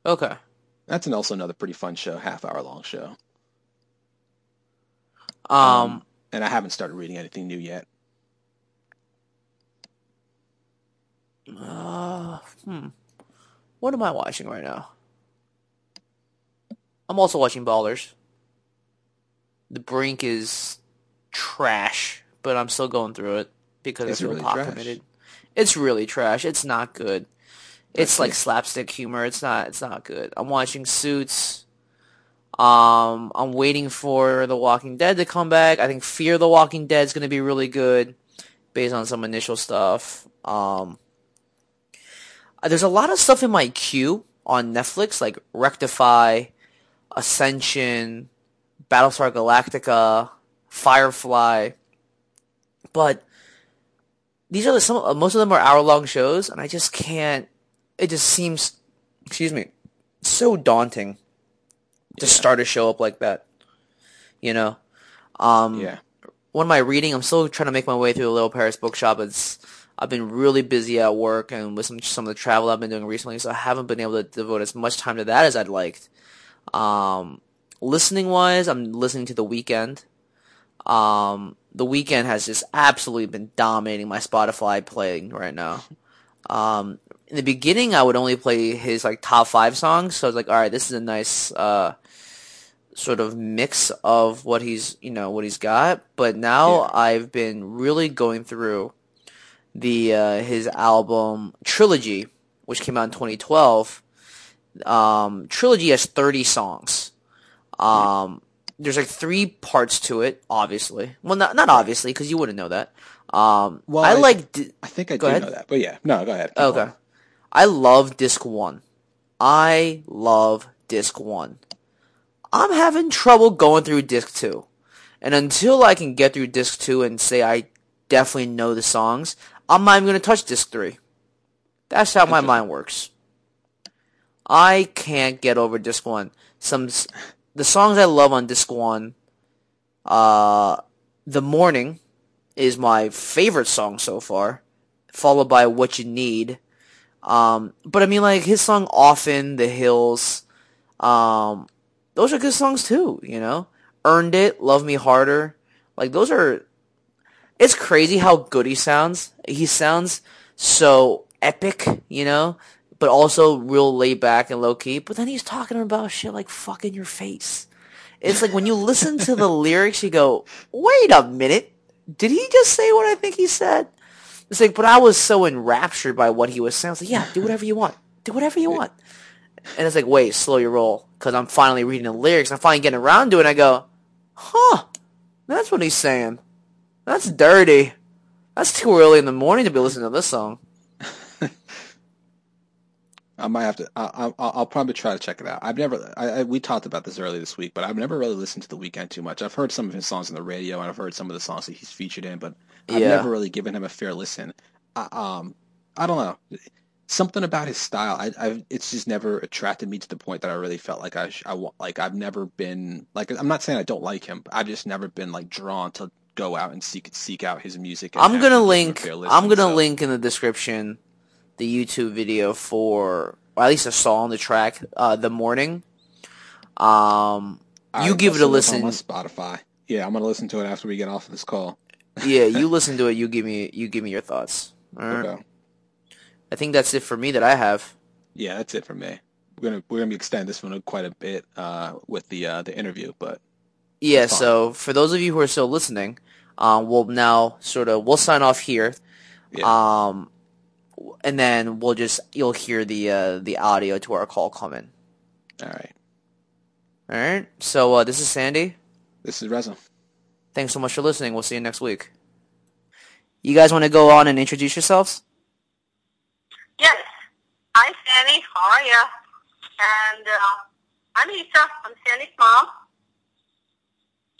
Okay. That's an, also another pretty fun show, half hour long show. Um, and I haven't started reading anything new yet. Uh, hmm. What am I watching right now? I'm also watching Ballers. The Brink is trash, but I'm still going through it because Is I feel really committed. It's really trash. It's not good. It's like slapstick humor. It's not. It's not good. I'm watching Suits. Um, I'm waiting for The Walking Dead to come back. I think Fear the Walking Dead is going to be really good, based on some initial stuff. Um, there's a lot of stuff in my queue on Netflix, like Rectify, Ascension, Battlestar Galactica, Firefly, but these are the, some. uh, Most of them are hour long shows, and I just can't. It just seems, excuse me, so daunting to Yeah. start a show up like that. You know, um, Yeah. what am I reading? I'm still trying to make my way through the Little Paris bookshop. It's I've been really busy at work and with some some of the travel I've been doing recently, so I haven't been able to devote as much time to that as I'd liked. Um, listening wise, I'm listening to The Weeknd. Um, The Weeknd has just absolutely been dominating my Spotify playing right now. Um, in the beginning, I would only play his like top five songs, so I was like, all right, this is a nice uh, sort of mix of what he's you know what he's got. But now Yeah. I've been really going through the uh, his album trilogy, which came out in 2012. Um, trilogy has 30 songs. Um, there's like three parts to it, obviously. Well, not not obviously because you wouldn't know that. Um, Well, I like. Di- I think I Go do ahead. know that, but yeah, no, go ahead. Keep Okay. going. I love disc one. I love disc one. I'm having trouble going through disc two. And until I can get through disc two and say I definitely know the songs, I'm not even going to touch disc three. That's how my mind works. I can't get over disc one. Some the songs I love on disc one, uh, "The Morning" is my favorite song so far, followed by "What You Need." Um, but I mean, like his song "Often," "The Hills," um, those are good songs too. You know, "Earned It," "Love Me Harder," like those are. It's crazy how good he sounds. He sounds so epic, you know, but also real laid back and low key. But then he's talking about shit like "fucking your face." It's like when you listen to the lyrics, you go, "Wait a minute, did he just say what I think he said?" It's like, but I was so enraptured by what he was saying. I was like, yeah, do whatever you want. Do whatever you want. And it's like, wait, slow your roll. Because I'm finally reading the lyrics. I'm finally getting around to it. And I go, huh, that's what he's saying. That's dirty. That's too early in the morning to be listening to this song. I might have to. I, I, I'll I'll probably try to check it out. I've never. I, I we talked about this earlier this week, but I've never really listened to the Weeknd too much. I've heard some of his songs on the radio, and I've heard some of the songs that he's featured in, but I've Yeah. never really given him a fair listen. I, um, I don't know. Something about his style, I, I, it's just never attracted me to the point that I really felt like I, sh- I, wa- like I've never been like. I'm not saying I don't like him, but I've just never been like drawn to go out and seek seek out his music. I'm gonna give him a link. I'm gonna so- link in the description the YouTube video for, or at least a song, the track, uh, "The Morning." Um, All you give it a listen. on Spotify. Yeah, I'm gonna listen to it after we get off of this call. yeah, you listen to it. You give me. You give me your thoughts. All right. Okay. I think that's it for me that I have. Yeah, that's it for me. We're gonna we're gonna extend this one quite a bit uh, with the uh, the interview, but Yeah, fine. so for those of you who are still listening, um, we'll now sort of we'll sign off here, yeah, um, and then we'll just you'll hear the uh, the audio to our call come in. all right. All right. So uh, this is Sandy. This is Reza. Thanks so much for listening. We'll see you next week. You guys want to go on and introduce yourselves? Yes. Hi, Sandy. How are you? And uh, I'm Lisa. I'm Sandy's mom.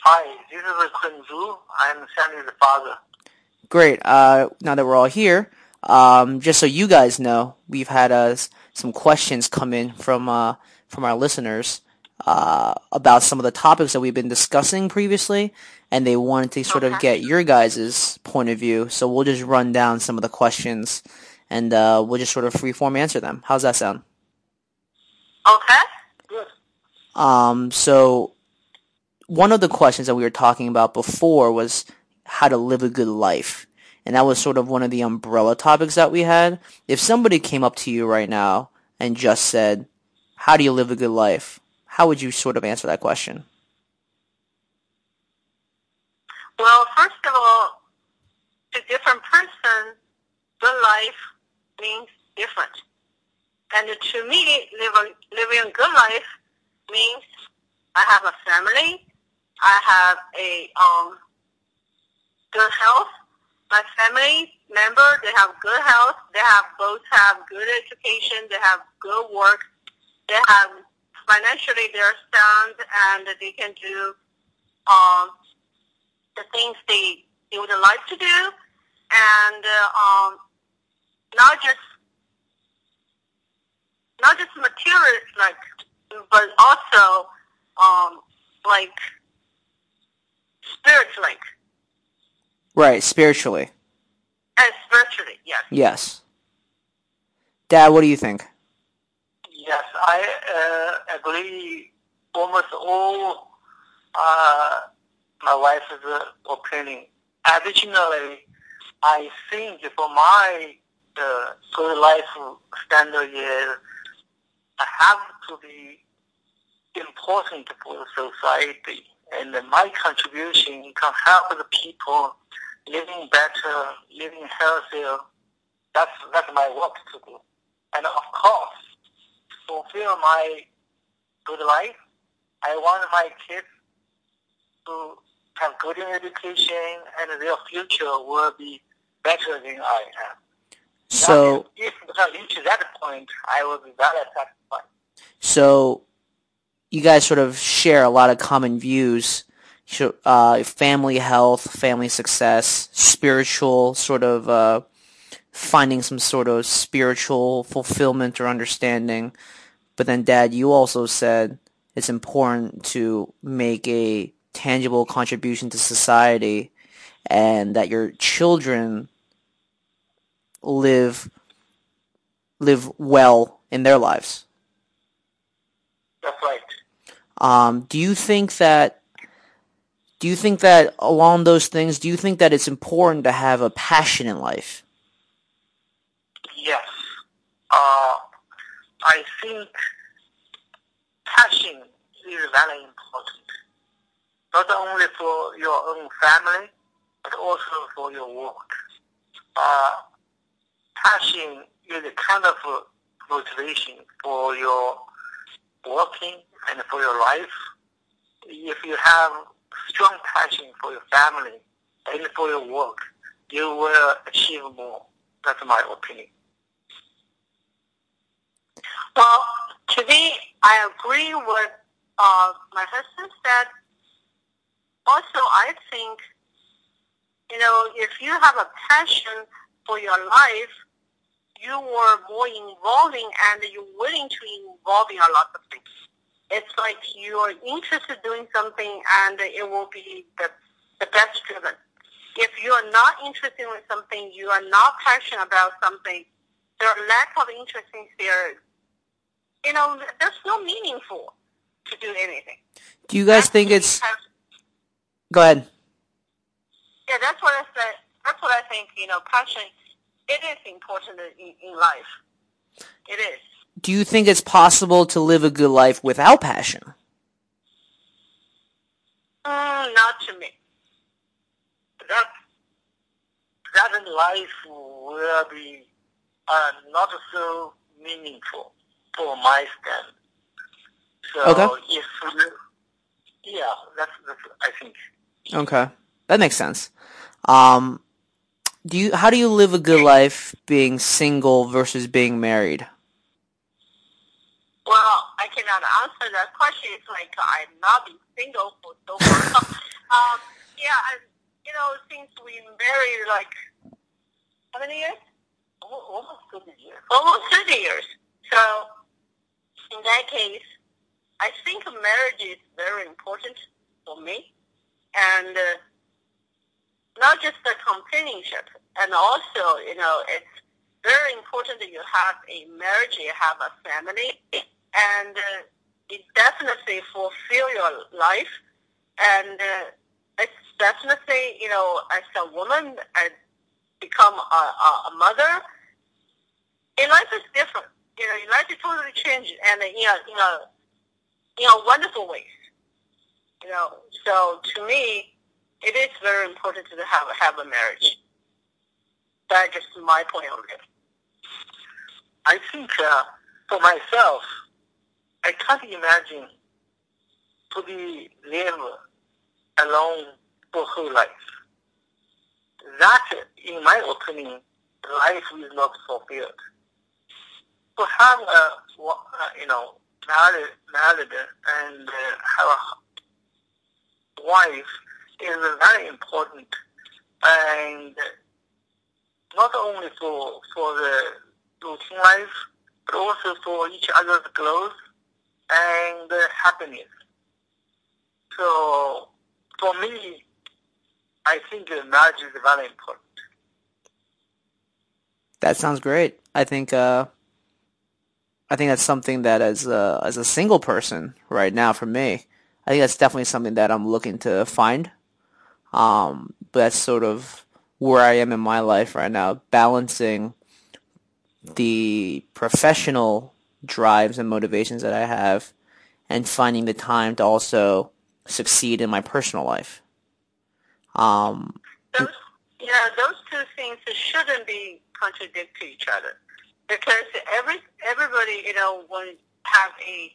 Hi, this is Kun Zhu. I'm Sandy's father. Great. Uh, now that we're all here, um, just so you guys know, we've had uh, some questions come in from uh, from our listeners uh, about some of the topics that we've been discussing previously, and they wanted to sort of get your guys' point of view. So we'll just run down some of the questions, and uh, we'll just sort of freeform answer them. How's that sound? Okay. Good. Um, so one of the questions that we were talking about before was how to live a good life. And that was sort of one of the umbrella topics that we had. If somebody came up to you right now and just said, how do you live a good life? How would you sort of answer that question? Well, first of all, to different person, the life means different. And to me, living, living a good life means I have a family, I have a um, good health. My family member, they have good health. They have both have good education. They have good work. They have financially they're sound and they can do um, the things they, they would like to do, and uh, um, not just not just materials like but also um, like spiritually. Right, spiritually. And spiritually, yes. Yes. Dad, what do you think? Yes, I uh, agree almost all uh, my wife's uh, opinion. Additionally, I think for my uh, good life standard is I have to be important for society, and my contribution can help the people living better, living healthier. That's that's my work to do, and of course, fulfill my good life. I want my kids to have good education, and their future will be better than I am. So, if reach that point, I will be very satisfied. So, you guys sort of share a lot of common views. Uh, family health, family success, spiritual sort of uh, finding some sort of spiritual fulfillment or understanding. But then, Dad, you also said it's important to make a tangible contribution to society and that your children live live well in their lives. That's right. Um, do you think that do you think that along those things, do you think that it's important to have a passion in life? Yes. Uh, I think passion is very important, not only for your own family, but also for your work. Uh, passion is a kind of motivation for your working and for your life. If you have strong passion for your family and for your work, you will achieve more. That's my opinion. Well, to me, I agree with uh, my husband said. Also, I think, you know, if you have a passion for your life, you were more involving and you're willing to involve in a lot of things. It's like you're interested in doing something and it will be the, the best driven. If you are not interested in something, you are not passionate about something, there are lack of interest in there. You know, there's no meaningful to do anything. Do you guys think it's? Go ahead. Yeah, that's what I said. That's what I think. You know, passion it is important in, in life. It is. Do you think it's possible to live a good life without passion? Mm, not to me. That that life will be uh, not so meaningful for my stand. So okay. if yeah, that's, that's I think. Okay, that makes sense. Um, do you how do you live a good life being single versus being married? Cannot answer that question. It's like I've not been single for so long. um, yeah, and you know, since we married like how many years? Almost thirty years. Almost thirty years. So in that case, I think marriage is very important for me, and. Uh, not just the companionship, and also, you know, it's very important that you have a marriage, you have a family, and uh, it definitely fulfill your life, and uh, it's definitely, you know, as a woman, and become a, a, a mother, your life is different. You know, life is totally changed, and you know, you know, you know, wonderful ways. You know, so to me, it is very important to have have a marriage. That's just my point of view. I think uh, for myself, I can't imagine to be live alone for whole life. That, in my opinion, life is not fulfilled. To have a, you know, married, married and uh, have a wife is very important, and not only for for the routine life, but also for each other's growth and happiness. So for me, I think marriage is very important. That sounds great. I think uh, I think that's something that as a, as a single person right now for me, I think that's definitely something that I'm looking to find. Um, but that's sort of where I am in my life right now, balancing the professional drives and motivations that I have and finding the time to also succeed in my personal life. Um, those, yeah, those two things shouldn't be contradict to each other because every everybody, you know, when have a,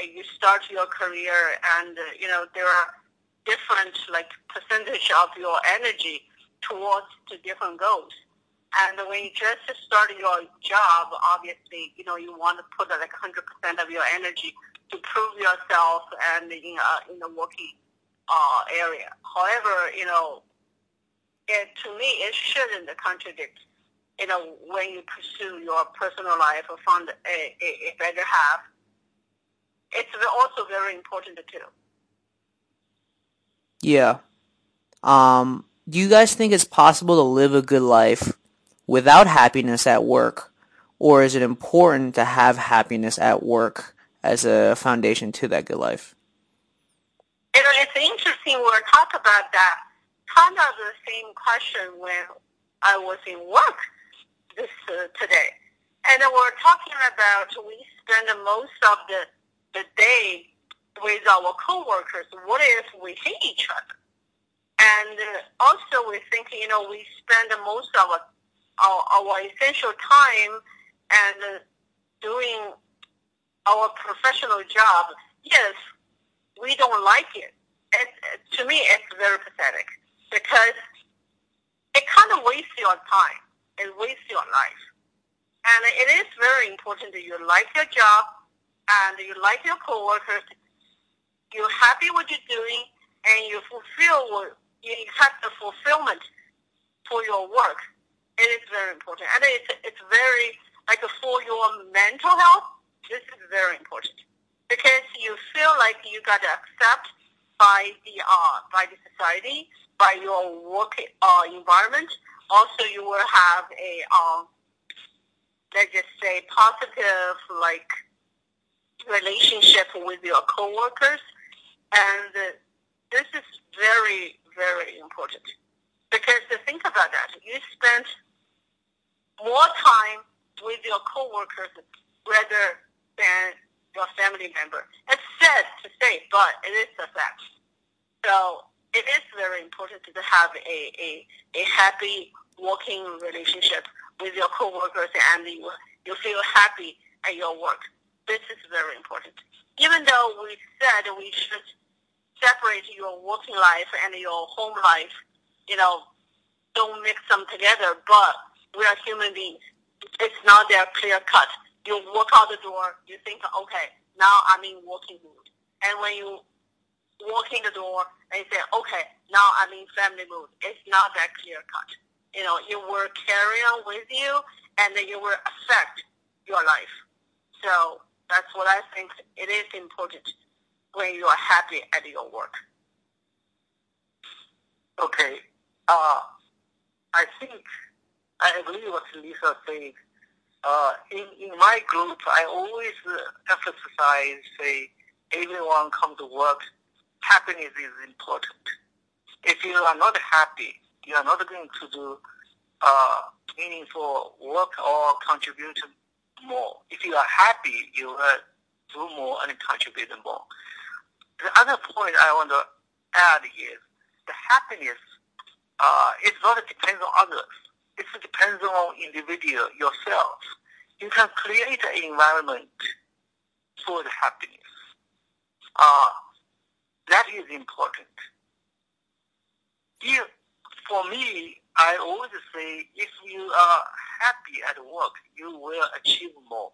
a you start your career and uh, you know there are different like percentage of your energy towards to different goals. And when you just start your job, obviously, you know, you want to put like 100% of your energy to prove yourself and in, uh, in the working uh, area. However, you know, it, to me, it shouldn't contradict, you know, when you pursue your personal life or find a, a, a better half. It's also very important too. Yeah. Um, do you guys think it's possible to live a good life without happiness at work? Or is it important to have happiness at work as a foundation to that good life? You know, it's interesting we're talk about that. Kind of the same question when I was in work this uh, today. And we're talking about we spend most of the, the day with our coworkers. What if we hate each other? And uh, also we think, you know, we spend most of our, our, essential time and doing our professional job. Yes, we don't like it. it. To me, it's very pathetic because it kind of wastes your time. It wastes your life. And it is very important that you like your job and you like your coworkers. You're happy what you're doing and you fulfill you have the fulfillment for your work. It is very important, and it's it's very like for your mental health. This is very important because you feel like you got accepted by the uh, by the society, by your work uh, environment. Also, you will have a um, let's just say positive like relationship with your coworkers, and this is very very important. Because to think about that, you spend more time with your coworkers rather than your family member. It's sad to say, but it is a fact. So it is very important to have a, a, a happy working relationship with your coworkers and you, you feel happy at your work. This is very important. Even though we said we should separate your working life and your home life. You know, don't mix them together. But we are human beings. It's not that clear cut. You walk out the door, you think, okay, now I'm in working mood. And when you walk in the door and you say, okay, now I'm in family mood, it's not that clear cut. You know, it will carry on with you and it will affect your life. So that's what I think it is important when you are happy at your work? Okay. Uh, I think I agree with what Lisa said. Uh, in, in my group, I always uh, emphasize, say, everyone come to work, happiness is important. If you are not happy, you are not going to do uh, meaningful work or contribute more. If you are happy, you will do more and contribute more. The other point I want to add is the happiness uh, is not depends on others. It depends on individual yourself. You can create an environment for the happiness. Uh, that is important. If, for me, I always say if you are happy at work, you will achieve more.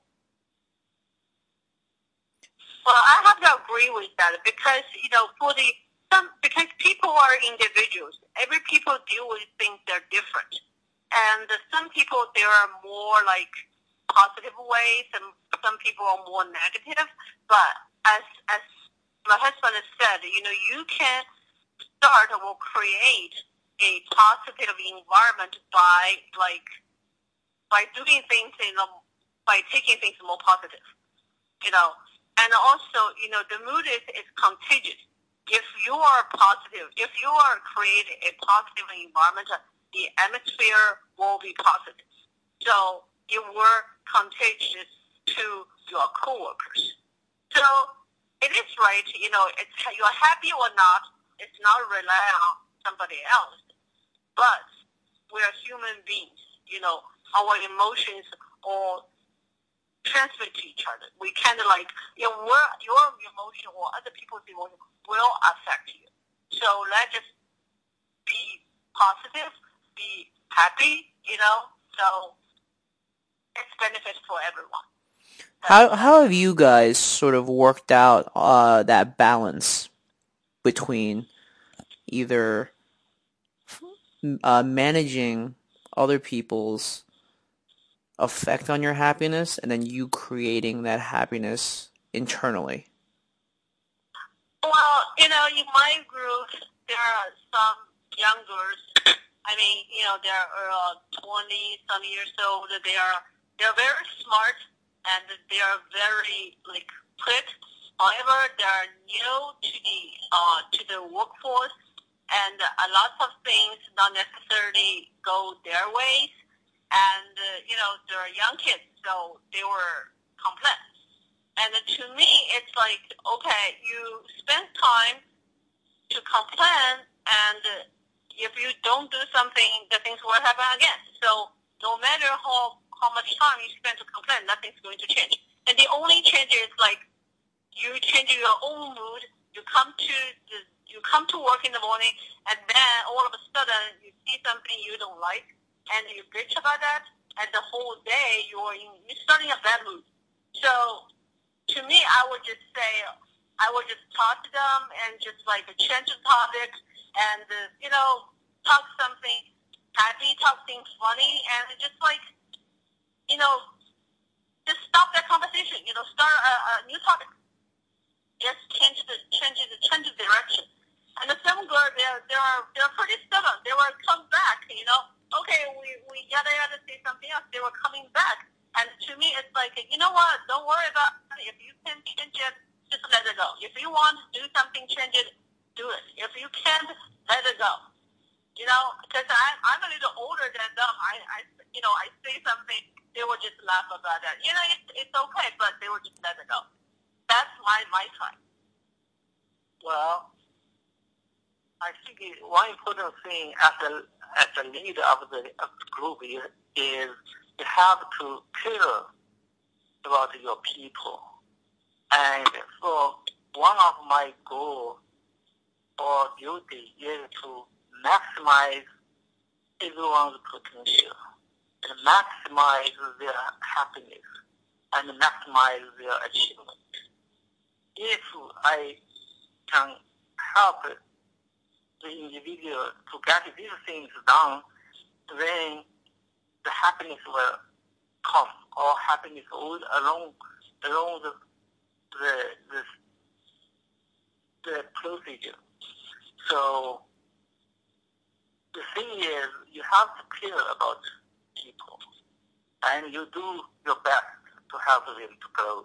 Well, I have to agree with that because you know, for the some because people are individuals. Every people deal with things that are different, and some people they are more like positive ways, and some people are more negative. But as as my husband has said, you know, you can start or create a positive environment by like by doing things in a, by taking things more positive, you know. And also, you know, the mood is, is contagious. If you are positive, if you are creating a positive environment, the atmosphere will be positive. So it will contagious to your coworkers. So it is right, you know, it's you're happy or not, it's not rely on somebody else. But we're human beings, you know, our emotions or transmit to each other. We kind of like, you know, your emotion or other people's emotion will affect you. So let's just be positive, be happy, you know, so it's benefits for everyone. How how have you guys sort of worked out uh, that balance between either uh, managing other people's effect on your happiness and then you creating that happiness internally? Well, you know, in my group, there are some young girls. I mean, you know, they're uh, 20 some years old. They are they're very smart and they are very like quick. However, they are new to the uh, to the workforce, and a lot of things not necessarily go their ways. And uh, you know, they're young kids, so they were complex. And to me, it's like okay, you spend time to complain, and if you don't do something, the things will happen again. So no matter how how much time you spend to complain, nothing's going to change. And the only change is like you change your own mood. You come to the, you come to work in the morning, and then all of a sudden you see something you don't like, and you bitch about that, and the whole day you're in, you're starting a bad mood. So to me, I would just say I would just talk to them and just like change the topic, and uh, you know talk something happy, talk things funny, and just like you know, just stop that conversation. You know, start a, a new topic. Just change the change the change the direction. And the some girl, they're they're they're pretty stubborn. They will come back. You know, okay, we we yada yada say something else. They were coming back. And to me, it's like, you know what? Don't worry about it. If you can change it, just let it go. If you want to do something, change it, do it. If you can't, let it go. You know, because I'm a little older than them. I, I, you know, I say something, they will just laugh about that. You know, it's, it's okay, but they will just let it go. That's my my try. Well, I think one important thing as a as a leader of the, of the group is, is you have to care about your people. And so one of my goals or duty is to maximize everyone's potential and maximize their happiness and maximize their achievement. If I can help the individual to get these things done, then the happiness will come, or happiness will along along the the the, the procedure. So the thing is, you have to care about people, and you do your best to help them to grow.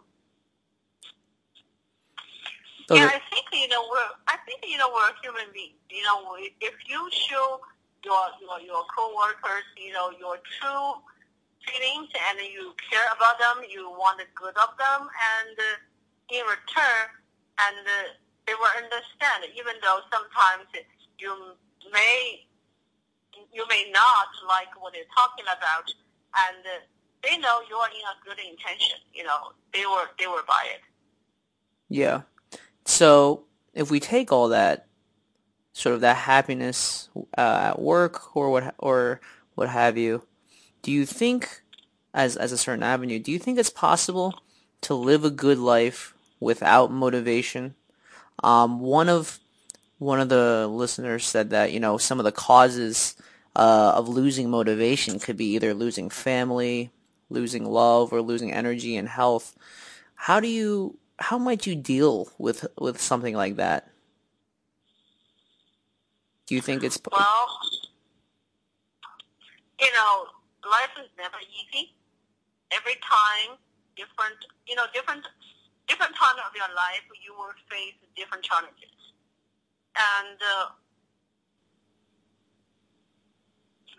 So yeah, I think you know we're. I think you know we're human beings. You know, if you show your your your coworkers, you know, your true feelings, and you care about them, you want the good of them, and uh, in return, and uh, they will understand. Even though sometimes you may you may not like what they're talking about, and uh, they know you're in a good intention. You know, they were they were by it. Yeah. So if we take all that, sort of that happiness uh, at work or what or what have you, do you think, as as a certain avenue, do you think it's possible to live a good life without motivation? Um, one of one of the listeners said that you know some of the causes uh, of losing motivation could be either losing family, losing love or losing energy and health. How do you how might you deal with with something like that? Do you think it's well? You know, life is never easy. Every time, different. You know, different different time of your life, you will face different challenges, and uh,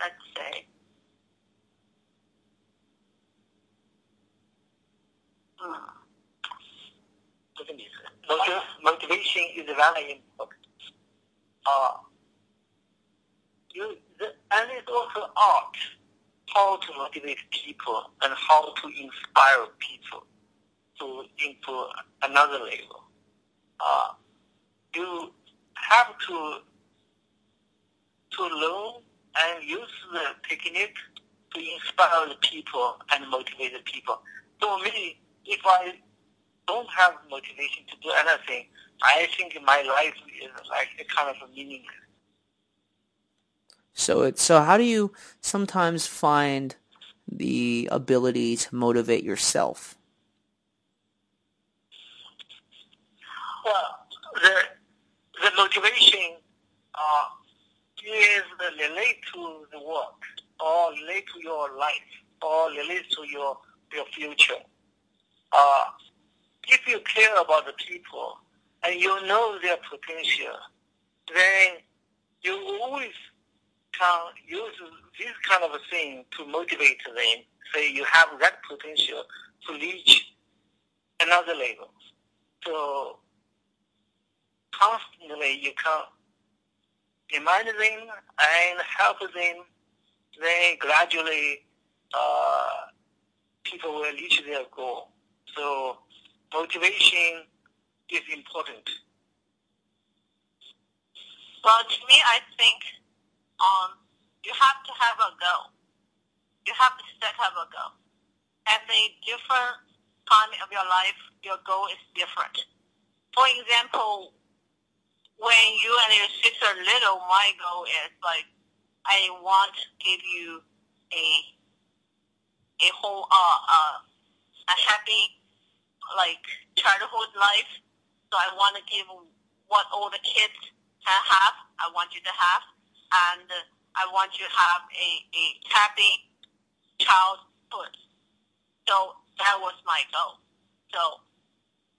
let's say. Hmm. Motivation is very important. Uh, you, the, and it's also art, how to motivate people and how to inspire people to into another level. Uh, you have to to learn and use the technique to inspire the people and motivate the people. So me, if I don't have motivation to do anything, I think my life is like a kind of meaningless. So it so how do you sometimes find the ability to motivate yourself? Well, the the motivation uh, is related to the work, or related to your life, or related to your your future. Uh, if you care about the people and you know their potential, then you always can use this kind of a thing to motivate them. Say you have that potential to reach another level. So constantly you can remind them and help them. Then gradually, uh, people will reach their goal. So motivation is important. Well, to me, I think um, you have to have a goal. You have to set up a goal. A different time of your life, your goal is different. For example, when you and your sister are little, my goal is like I want to give you a a whole uh, uh a happy like childhood life. So I want to give what all the kids can have. I want you to have, and I want you to have a a happy childhood. So that was my goal. So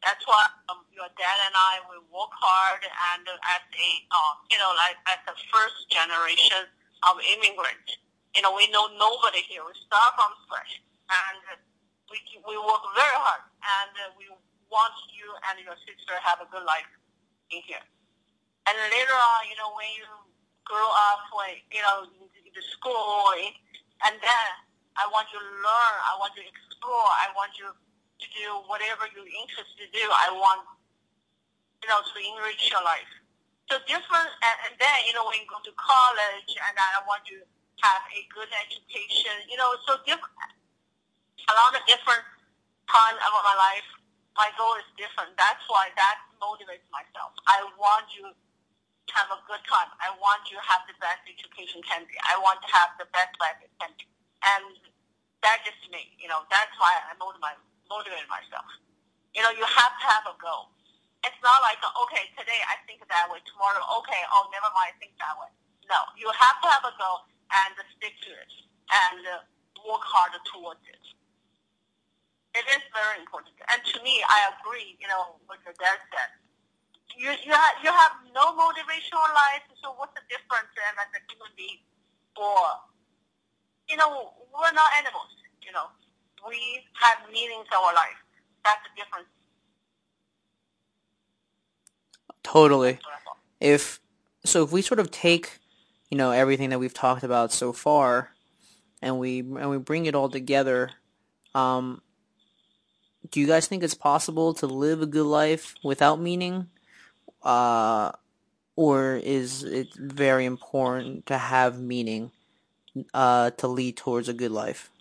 that's why um, your dad and I we work hard, and as a uh, you know like as the first generation of immigrants, you know we know nobody here. We start from scratch, and we we work very hard, and we want you and your sister have a good life in here. And later on, you know when you grow up, when you know the school, and then I want you to learn. I want you to explore. I want you to do whatever you're interested to do. I want, you know, to enrich your life. So different, and, and then, you know, when you go to college, and I want you to have a good education, you know, so different, along the different time of my life, my goal is different. That's why that motivates myself. I want you have a good time. I want you to have the best education can be. I want to have the best life it can be. And that's just me. You know, that's why I motivate myself. You know, you have to have a goal. It's not like, okay, today I think that way, tomorrow, okay, oh, never mind, I think that way. No, you have to have a goal and stick to it and uh, work harder towards it. It is very important. And to me, I agree, you know, what your dad said. You, you, ha- you have no motivational life, so what's the difference then as a human being? Or, you know, we're not animals, you know we have meanings in our life. That's the difference. Totally. If so, if we sort of take, you know, everything that we've talked about so far, and we and we bring it all together, um, do you guys think it's possible to live a good life without meaning? Uh, or is it very important to have meaning uh, to lead towards a good life?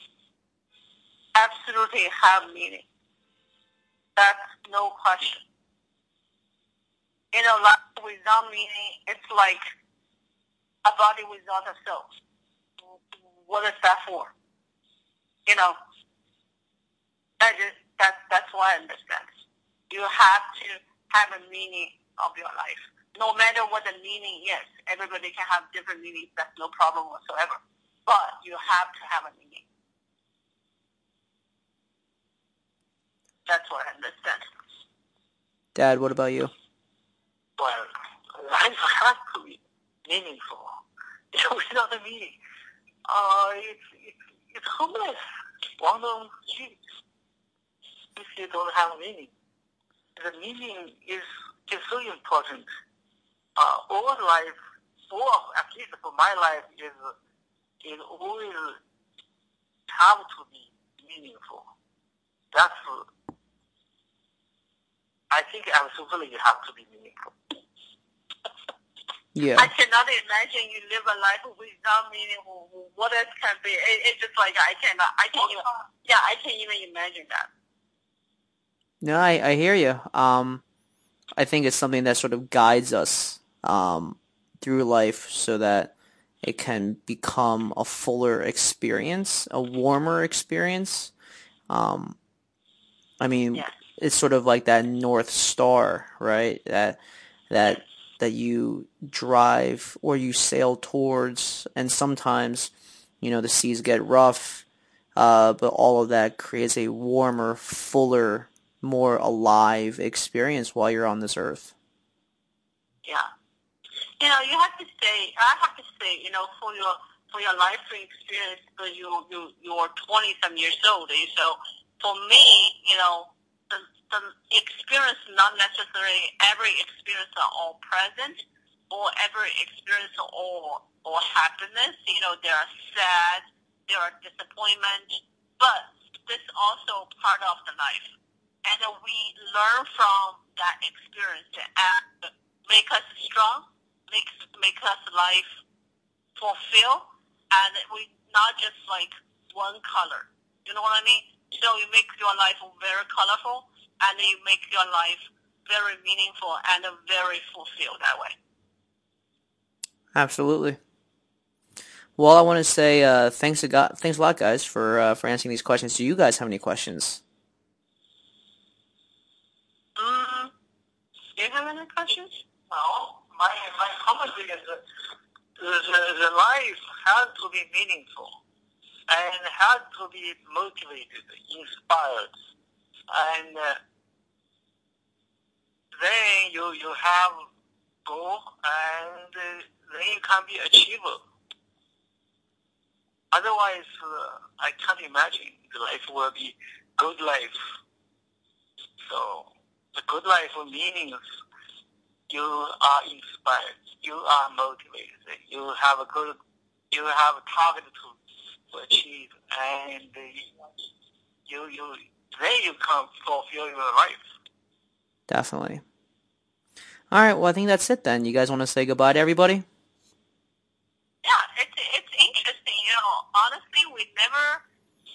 absolutely have meaning. That's no question. You know, life without meaning, it's like a body without a soul. What is that for? You know, That is that that's what I understand. You have to have a meaning of your life. No matter what the meaning is, everybody can have different meanings. That's no problem whatsoever. But you have to have a meaning. That's what I understand. Dad, what about you? Well, life has to be meaningful. Without a meaning, uh, it's, it's, it's homeless. One of. If you don't have a meaning, the meaning is is so important. Uh, all life, all at least for my life, is is always have to be meaningful. That's I think absolutely you have to be meaningful. Yeah. I cannot imagine you live a life without meaning. What else can be? It, it's just like I cannot. I can't even. Yeah, I can't even imagine that. No, I, I hear you. Um, I think it's something that sort of guides us um, through life so that it can become a fuller experience, a warmer experience. Um, I mean, Yeah. it's sort of like that north star, right? That that that you drive or you sail towards, and sometimes, you know, the seas get rough, uh, but all of that creates a warmer, fuller, more alive experience while you're on this earth. Yeah. You know, you have to say. I have to say. You know, for your for your life experience, because you you you're twenty some years old. eh, So for me, you know, the the experience not necessarily every experience are all present, or every experience are all all happiness. You know, there are sad, there are disappointment, but this also part of the life, and we learn from that experience and make us strong, make make us life fulfill, and we not just like one color. You know what I mean? So you make your life very colorful, and you make your life very meaningful and very fulfilled that way. Absolutely. Well, I want to say uh, thanks a God, thanks a lot, guys, for uh, for answering these questions. Do you guys have any questions? Mm, do you have any questions? No, my my comment is that the, the, the life has to be meaningful and has to be motivated, inspired, and uh, then you you have goal and uh, then you can be achievable. Otherwise, uh, I can't imagine the life will be good life. So the good life means you are inspired, you are motivated, you have a good, you have a target to, to achieve, and you you then you can fulfill your life. Definitely. All right. Well, I think that's it then. You guys want to say goodbye to everybody? Yeah, it's it's interesting. You know, honestly, we never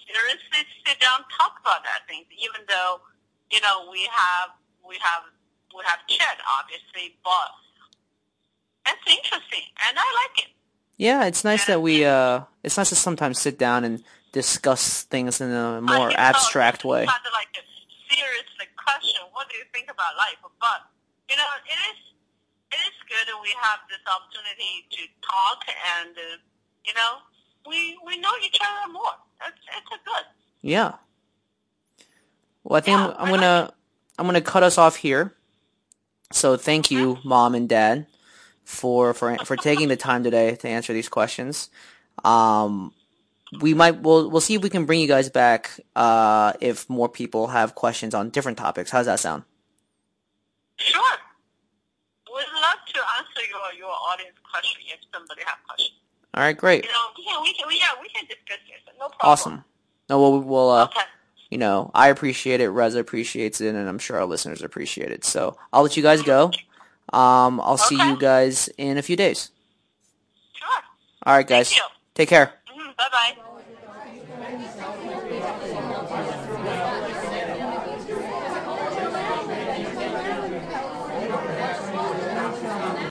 seriously sit down and talk about that thing. Even though, you know, we have we have we have chat obviously, but it's interesting, and I like it. Yeah, it's nice that we. Uh, it's nice to sometimes sit down and discuss things in a more abstract way. It's kind of like a serious like, question. What do you think about life? But you know, it is it is good that we have this opportunity to talk, and uh, you know, we we know each other more. It's it's a good. Yeah. Well, I think Yeah, I'm, I'm gonna I'm gonna cut us off here. So thank you, mom and dad, for for for taking the time today to answer these questions. Um, we might we'll we'll see if we can bring you guys back uh, if more people have questions on different topics. How's that sound? Sure. We'd love to answer your, your audience question if somebody has questions. All right, great, You know, we can, we can, yeah, we can discuss this. No problem. awesome. No, we'll we'll uh, Okay. You know I appreciate it, Reza appreciates it, and I'm sure our listeners appreciate it. So I'll let you guys go. Um, I'll see you guys in a few days. Sure. All right, guys, take care. hmm Bye-bye.